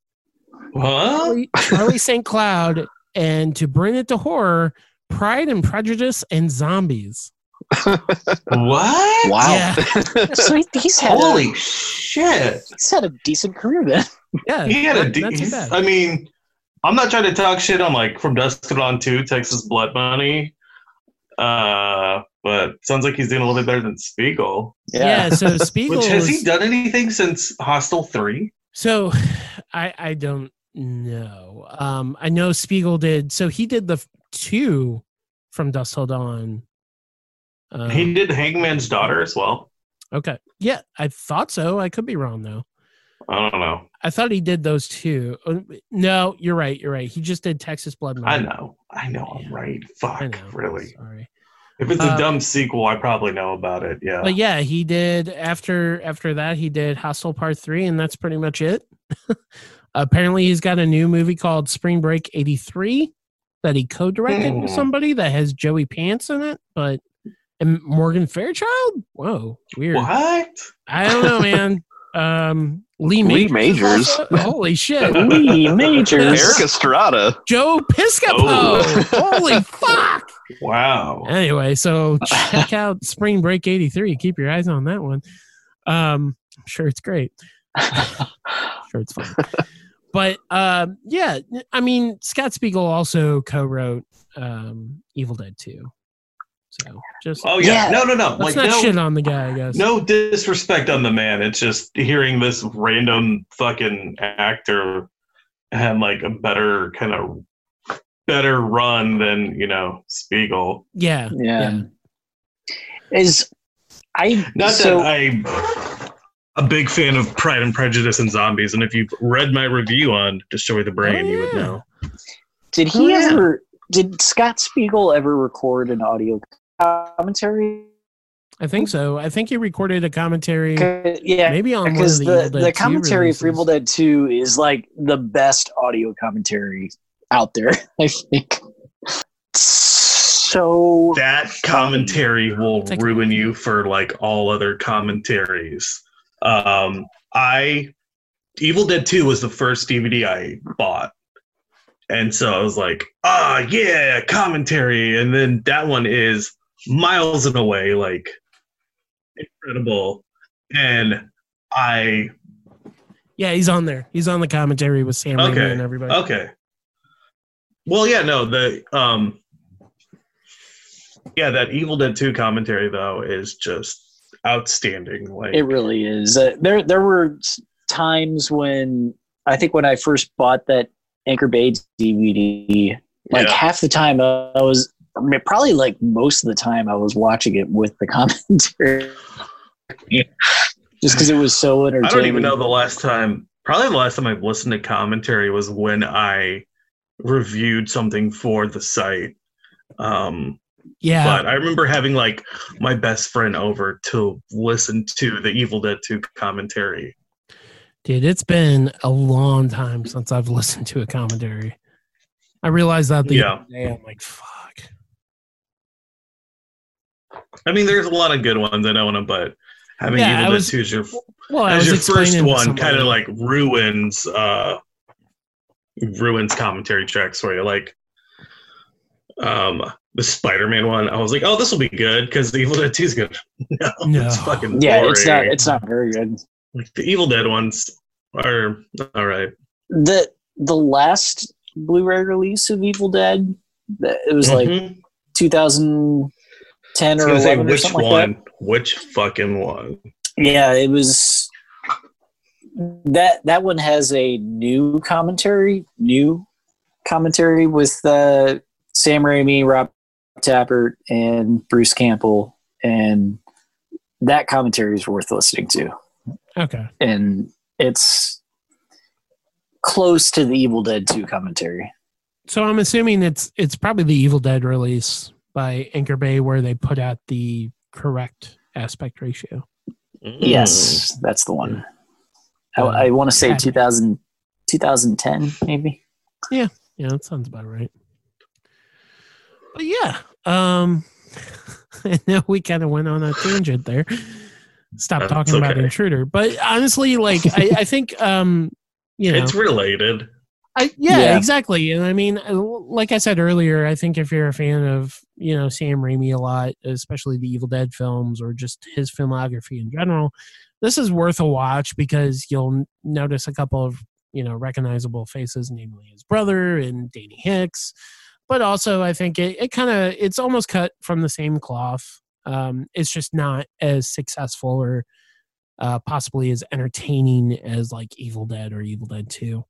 What? Charlie, Charlie St. Cloud, and to bring it to horror, Pride and Prejudice and Zombies. What? Wow. Yeah, So he- he's had Holy a, shit! he's had a decent career then. yeah. He had a. not- De- not bad. I mean, I'm not trying to talk shit on like from Dusk to Dawn 2, Texas Blood Money. Uh, but sounds like he's doing a little bit better than Spiegel. yeah. So Spiegel Which has was- he done anything since Hostel 3? So I I don't know. Um I know Spiegel did so he did the two from Dusk Till Dawn. Um, he did Hangman's Daughter as well. okay. Yeah, I thought so. I could be wrong though. I don't know. I thought he did those two. Uh, No, you're right. You're right. He just did Texas Blood I know. I know. I'm Yeah. right. I Fuck. know. Really. Sorry. If it's a Uh, dumb sequel, I probably know about it. Yeah. But yeah, he did after after that he did Hostel Part 3 and that's pretty much it. Apparently he's got a new movie called Spring Break 83 that he co-directed with Hmm. somebody that has Joey Pants in it, but and Morgan Fairchild? Whoa, weird. what? I don't know, man. Um Lee Lee Majors. is Majors. holy shit. Lee Majors. Erik Estrada. Joe Piscopo. Oh. Holy fuck. Wow. Anyway, so check out Spring Break 83. Keep your eyes on that one. Um, I'm sure it's great. sure it's fun. but um, yeah, I mean, Scott Spiegel also co-wrote um, Evil Dead 2. So just Oh yeah. Yeah. No, no, no. let's Like not no, shit on the guy, I guess. no disrespect on the man. It's just hearing this random fucking actor had like a better kind of better run than you know Spiegel. Yeah. Yeah. Is I Not so that I'm a big fan of Pride and Prejudice and Zombies, and if you've read my review on Destroy the Brain, Oh, you would know. did Oh, he yeah. ever did Scott Spiegel ever record an audio commentary? I think so. I think he recorded a commentary. Yeah, maybe on because the, the, the commentary for Evil. Dead 2 is like the best audio commentary out there, I think. So That commentary will Take ruin you for like all other commentaries. Um, I Evil Dead 2 was the first DVD I bought. And so I was like, ah, yeah, commentary. And then that one is miles and away, like incredible. And I, Yeah, he's on there. He's on the commentary with Sam Raimi Okay. and everybody. okay. Well, yeah, no, the, um, yeah, that Evil Dead 2 commentary, though, is just outstanding. Like, it really is. Uh, there there were times when I think when I first bought that Anchor Bay DVD, like Yeah. half the time I was I mean, probably like most of the time I was watching it with the commentary. Just because it was so entertaining. I don't even know the last time. Probably the last time I've listened to commentary was when I reviewed something for the site. Um, Yeah. But I remember having like my best friend over to listen to the Evil Dead 2 commentary. Dude, it's been a long time since I've listened to a commentary. I realized that the Yeah. other day. I'm like, fuck. I mean, there's a lot of good ones. I want to, but having yeah, Evil was, Dead Two as your well, as your first one kind of like ruins uh ruins commentary tracks for you. Like um the Spider-Man one, I was like, oh, this will be good because the Evil Dead Two is good. no, no, it's fucking yeah, it's not. It's not very good. Like the Evil Dead ones are all right. The the last Blu-ray release of Evil Dead, it was mm-hmm. like 2000 ten or eleven. Which or one? Like which fucking one? Yeah, it was that. That one has a new commentary. New commentary with uh, Sam Raimi, Rob Tapert, and Bruce Campbell, and that commentary is worth listening to. Okay, and it's close to the Evil Dead Two commentary. So I'm assuming it's it's probably the Evil Dead release by Anchor Bay where they put out the correct aspect ratio. Mm. Yes, that's the one. I, Uh, I want to say yeah. 2000, 2010, maybe. Yeah, yeah, that sounds about right. But yeah, um, I know we kind of went on a tangent there. Stop That's talking about intruder, but honestly, like I, I think, um, you know, It's related. I, yeah, Yeah. exactly. And I mean, uh, like I said earlier, I think if you're a fan of you know Sam Raimi a lot, especially the Evil Dead films or just his filmography in general, this is worth a watch because you'll notice a couple of you know recognizable faces, namely his brother and Danny Hicks. But also, I think it, it kind of it's almost cut from the same cloth. Um, it's just not as successful or uh, possibly as entertaining as like Evil Dead or Evil Dead Two.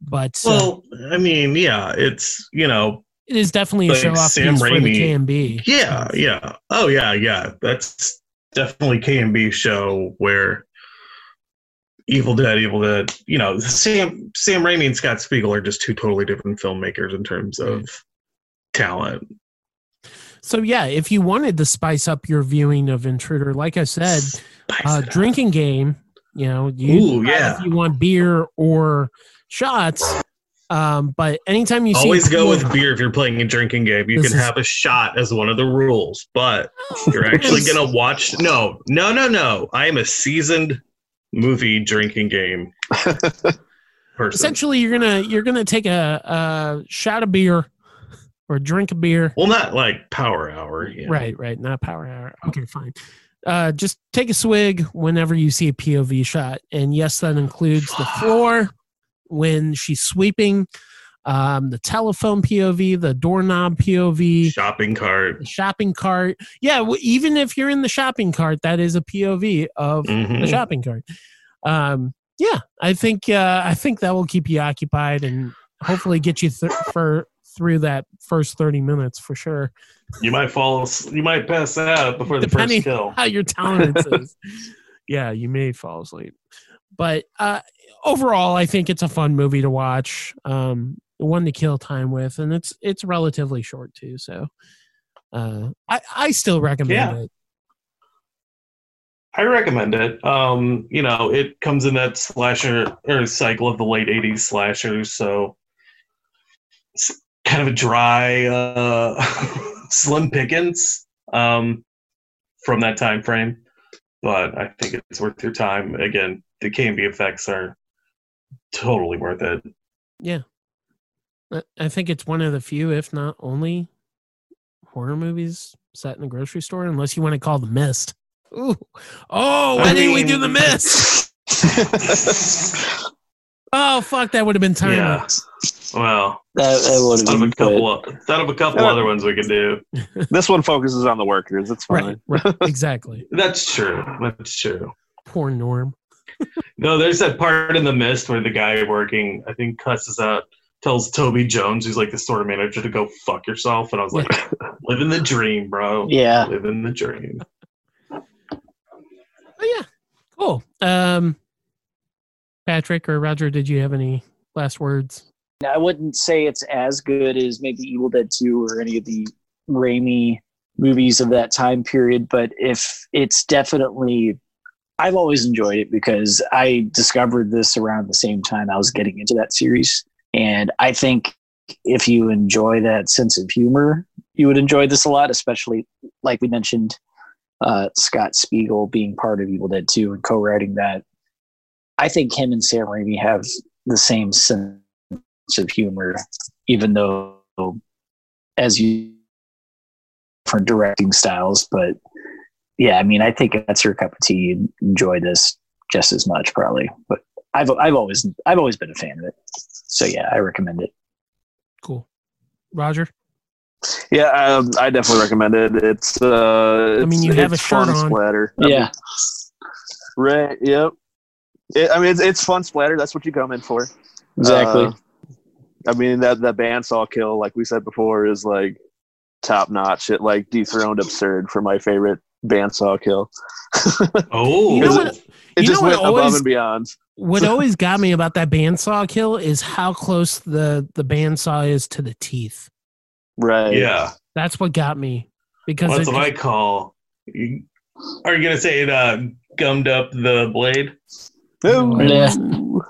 But uh, Well, I mean, yeah, it's you know, it is definitely a show off Sam piece for the Raimi. KNB. yeah, yeah. Oh yeah, yeah. That's definitely K and B show where Evil Dead, Evil Dead. You know, Sam Sam Raimi and Scott Spiegel are just two totally different filmmakers in terms of talent. So yeah, if you wanted to spice up your viewing of Intruder, like I said, uh, drinking game. You know, you Ooh, yeah. if you want beer or shots. Um, but anytime you Always go with beer if you're playing a drinking game. You can have a shot as one of the rules, but you're actually gonna watch. No, no, no, no. I am a seasoned movie drinking game person. essentially you're gonna you're gonna take a, a shot of beer or drink a beer. Well, not like Power Hour. Yeah. Right, right, not power hour. Okay, fine. Uh, just take a swig whenever you see a POV shot, and yes, that includes the floor when she's sweeping, um, the telephone POV, the doorknob POV, Shopping cart. shopping cart. Yeah, w- even if you're in the shopping cart, that is a POV of the Mhm. shopping cart. Um, yeah, I think uh, I think that will keep you occupied and hopefully get you th- for through that first thirty minutes for sure. You might fall. You might pass out before the Depending- first kill. How your tolerance is. Yeah, you may fall asleep, but uh, overall, I think it's a fun movie to watch. Um, one to kill time with, and it's it's relatively short too. So, uh, I I still recommend Yeah. it. I recommend it. Um, you know, it comes in that slasher or cycle of the late '80s slashers, so it's kind of a dry, uh, slim pickings um, from that time frame. But I think it's worth your time. Again, the KNB effects are totally worth it. Yeah. I think it's one of the few, if not only, horror movies set in a grocery store, unless you want to call The Mist. Ooh. Oh, why I didn't we do The Mist? Oh, fuck, that would have been timeless. Well, That, that would have been a couple, good. of, out of a couple Yeah. other ones we could do. this one focuses on the workers. It's fine. Right, right, exactly. That's true. That's true. Poor Norm. No, there's that part in the mist where the guy working, I think, cusses out, tells Toby Jones, who's like the store manager, to go fuck yourself. And I was like, living the dream, bro. Yeah. Living the dream. But yeah, cool. Um, Patrick or Roger, did you have any last words? I wouldn't say it's as good as maybe Evil Dead 2 or any of the Raimi movies of that time period, but if it's definitely, I've always enjoyed it because I discovered this around the same time I was getting into that series. And I think if you enjoy that sense of humor, you would enjoy this a lot, especially like we mentioned, uh, Scott Spiegel being part of Evil Dead 2 and co writing that. I think him and Sam Raimi have the same sense of humor, even though, as you, different directing styles. But yeah, I mean, I think that's your cup of tea. You'd enjoy this just as much, probably. But I've I've always I've always been a fan of it. So yeah, I recommend it. Cool. Roger? Yeah, um, I definitely recommend it. It's uh, I mean, you have a it's shirt on. splatter. I mean, Yeah, right. Yep. It, I mean, it's, it's fun splatter. That's what you come in for. exactly. Uh, I mean that that bandsaw kill, like we said before, is like top notch. It like dethroned absurd for my favorite bandsaw kill. Oh, You know what? it- You It just know what went above always- and beyond. What always got me about that bandsaw kill is how close the the bandsaw is to the teeth. Right. yeah. That's what got me because That's it what I call. Are you gonna say it uh, gummed up the blade? Ooh. Yeah.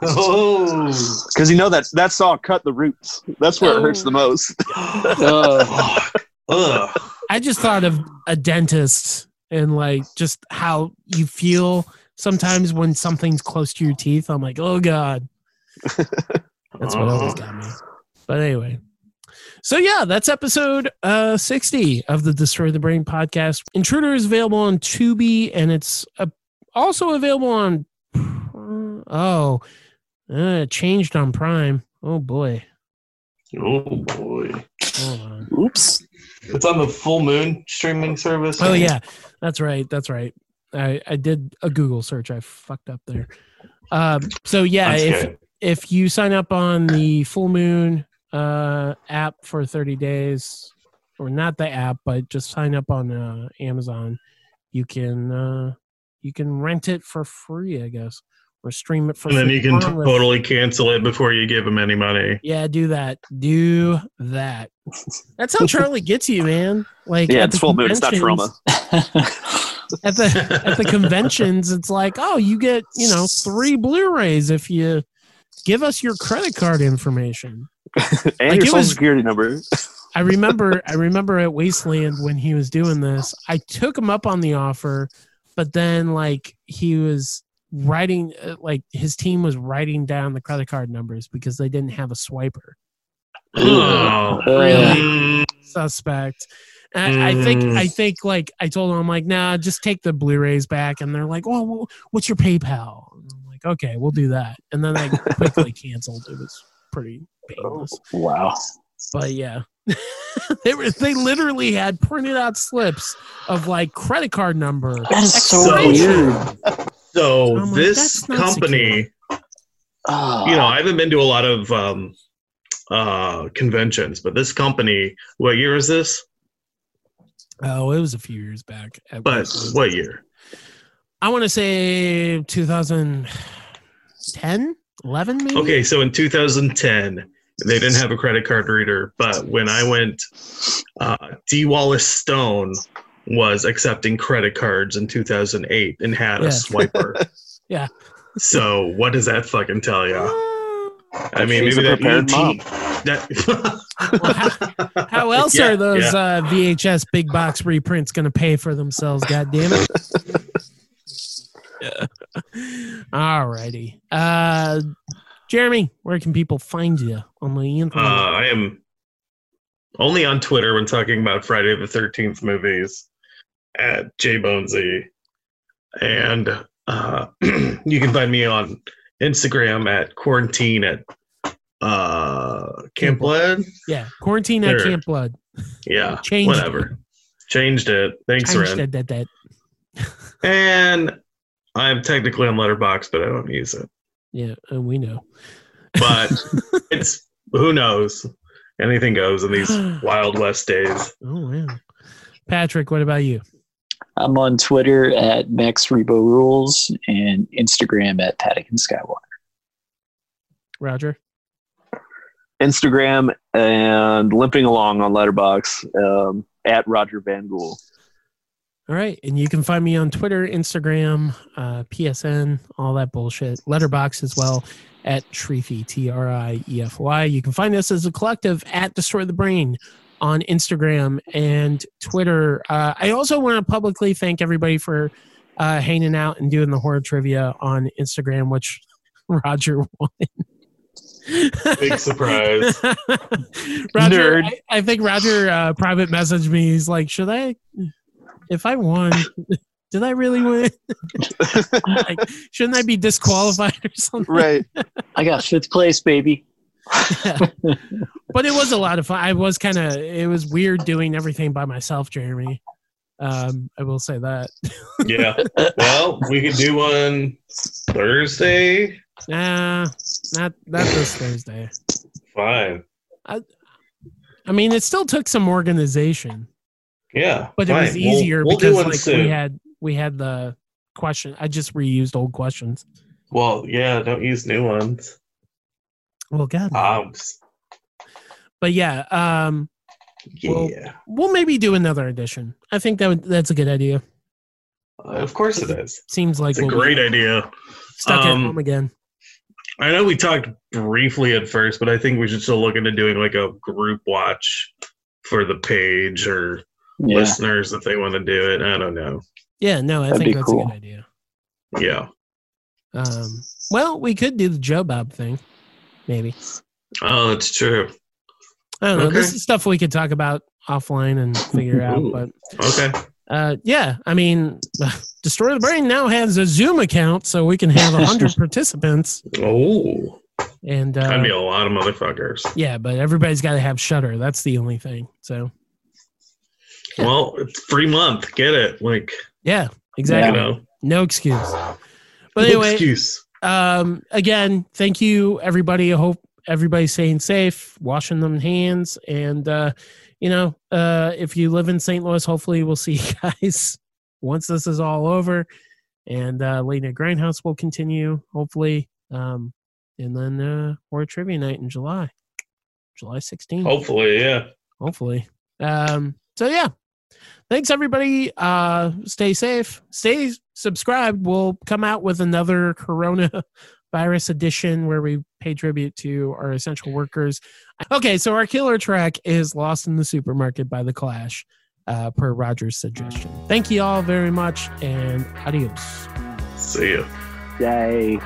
Oh. Because you know that that saw cut the roots. That's where it hurts the most. Uh, Ugh. I just thought of a dentist and like just how you feel sometimes when something's close to your teeth. I'm like, oh god, that's what always got me. But anyway, so yeah, that's episode uh 60 of the Destroy the Brain podcast. Intruder is available on Tubi and it's uh, also available on oh, uh, changed on Prime. Oh boy, Oh boy. hold on. oops. It's on the full moon streaming service. Oh yeah, that's right. That's right. I I did a Google search. I fucked up there. Um, so yeah, That's if good. if you sign up on the Full Moon uh, app for 30 days, or not the app, but just sign up on uh, Amazon, you can uh, you can rent it for free, I guess, or stream it for. And then you can along totally cancel it before you give them any money. Yeah, do that. Do that. That's how Charlie gets you, man. Like Yeah, at it's full moon. It's not Troma. at the at the conventions, it's like, oh, you get you know three Blu-rays if you give us your credit card information. and Like, your social was- security number. I remember I remember at Wasteland when he was doing this, I took him up on the offer, but then like he was writing uh, like his team was writing down the credit card numbers because they didn't have a swiper. Oh. Really? Mm, Suspect. And I think Mm. I think like I told him I'm like, nah, just take the Blu-rays back, and they're like, oh, well, what's your PayPal? And I'm like, okay, we'll do that, and then I quickly canceled. It was pretty painless. wow. but yeah they were they literally had printed out slips of like credit card number That is so So- weird. So I'm like, this company, Oh, you know, I haven't been to a lot of um, uh, conventions, but this company, what year is this? oh it was a few years back at But Wasteland. what year? i want to say 2010 11 maybe Okay, so in 2010, they didn't have a credit card reader, but when I went, uh, Dee Wallace Stone was accepting credit cards in 2008 and had Yeah. a swiper. Yeah. So what does that fucking tell you? I mean, She's maybe a that prepared ET, mom. that Well, how else Yeah, are those yeah. uh, vhs big box reprints going to pay for themselves god damn it Alrighty. Uh Jeremy, where can people find you on the Uh, internet? I am only on Twitter when talking about Friday the Thirteenth movies at J Bonesy, and uh, you can find me on Instagram at quarantine at uh, Camp Blood. yeah, quarantine at. Camp Blood. Yeah, Changed whatever. Changed it. Thanks, Changed Ren. that, that, that. And I'm technically on Letterboxd, but I don't use it. Yeah, uh, we know. But it's who knows. Anything goes in these Wild West days. Oh wow. Patrick, what about you? I'm on Twitter at Max Rebo Rules and Instagram at Patagon Skywalker. Roger? Instagram and limping along on Letterboxd um, at Roger Van Gool. All right. And you can find me on Twitter, Instagram, uh, PSN, all that bullshit. Letterboxd as well at Treefy, T R I E F Y. You can find us as a collective at Destroy the Brain on Instagram and Twitter. Uh, I also want to publicly thank everybody for uh, hanging out and doing the horror trivia on Instagram, which Roger won. Big surprise. Roger, Nerd. I, I think Roger uh, private messaged me. He's like, "Should I, if I won, did I really win? like, shouldn't I be disqualified or something?" Right. I got fifth place, baby. But it was a lot of fun. I was kind of. It was weird doing everything by myself, Jeremy. Um, I will say that. yeah. Well, we could do one Thursday. Nah, not not this Thursday. Fine. I mean, it still took some organization. Yeah. but it was fine. We'll- easier we'll because like soon. we had we had the question. I just reused old questions. Well, yeah. Don't use new ones. Well, God, Um. but yeah, um, Yeah. Well- we'll maybe do another edition. I think that would, that's a good idea. of course it is. Seems like It's a we'll be great idea. stuck at Um, home again. I know we talked briefly at first, but I think we should still look into doing like a group watch for the page or Yeah. listeners if they want to do it. I don't know. Yeah, no, I That'd think be that's a good idea. Yeah. Um, well, we could do the Joe Bob thing, maybe. Oh, that's true. I don't know. This is stuff we could talk about offline and figure out. But Okay. uh, yeah, I mean, Destroy the Brain now has a Zoom account, so we can have hundred participants. Oh, And that'd uh, be a lot of motherfuckers. yeah, but everybody's got to have Shudder. That's the only thing. So Yeah. Well, it's free month. Get it? Like yeah, you exactly. know. No excuse. But no excuse. Um again thank you everybody. I hope everybody's staying safe washing them hands. And uh you know uh if you live in st louis hopefully we'll see you guys once this is all over. And uh late night grindhouse will continue hopefully um and then uh we're trivia night in july july 16th Hopefully, yeah. hopefully. Um, so yeah, thanks everybody. Uh, stay safe, stay subscribed. We'll come out with another Corona virus edition where we pay tribute to our essential workers. Okay, so our killer track is "Lost in the Supermarket" by the Clash, uh, per Roger's suggestion. Thank you all very much, and adios. See you. Yay.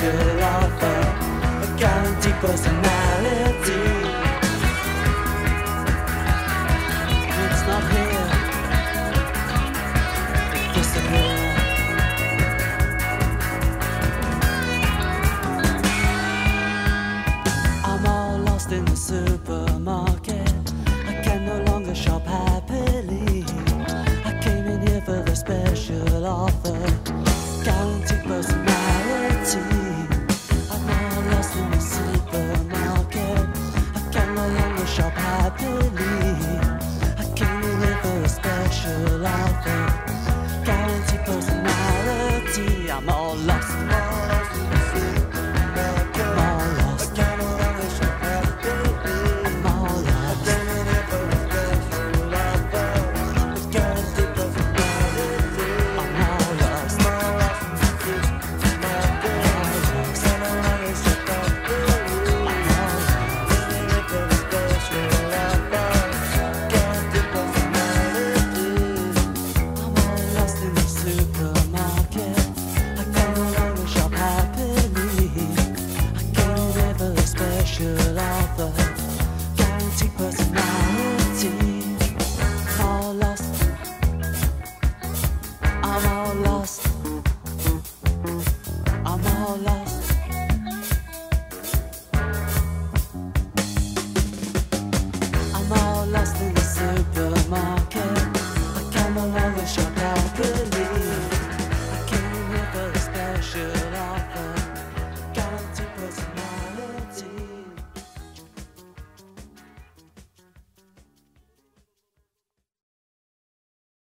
The special offer, a guaranteed personality.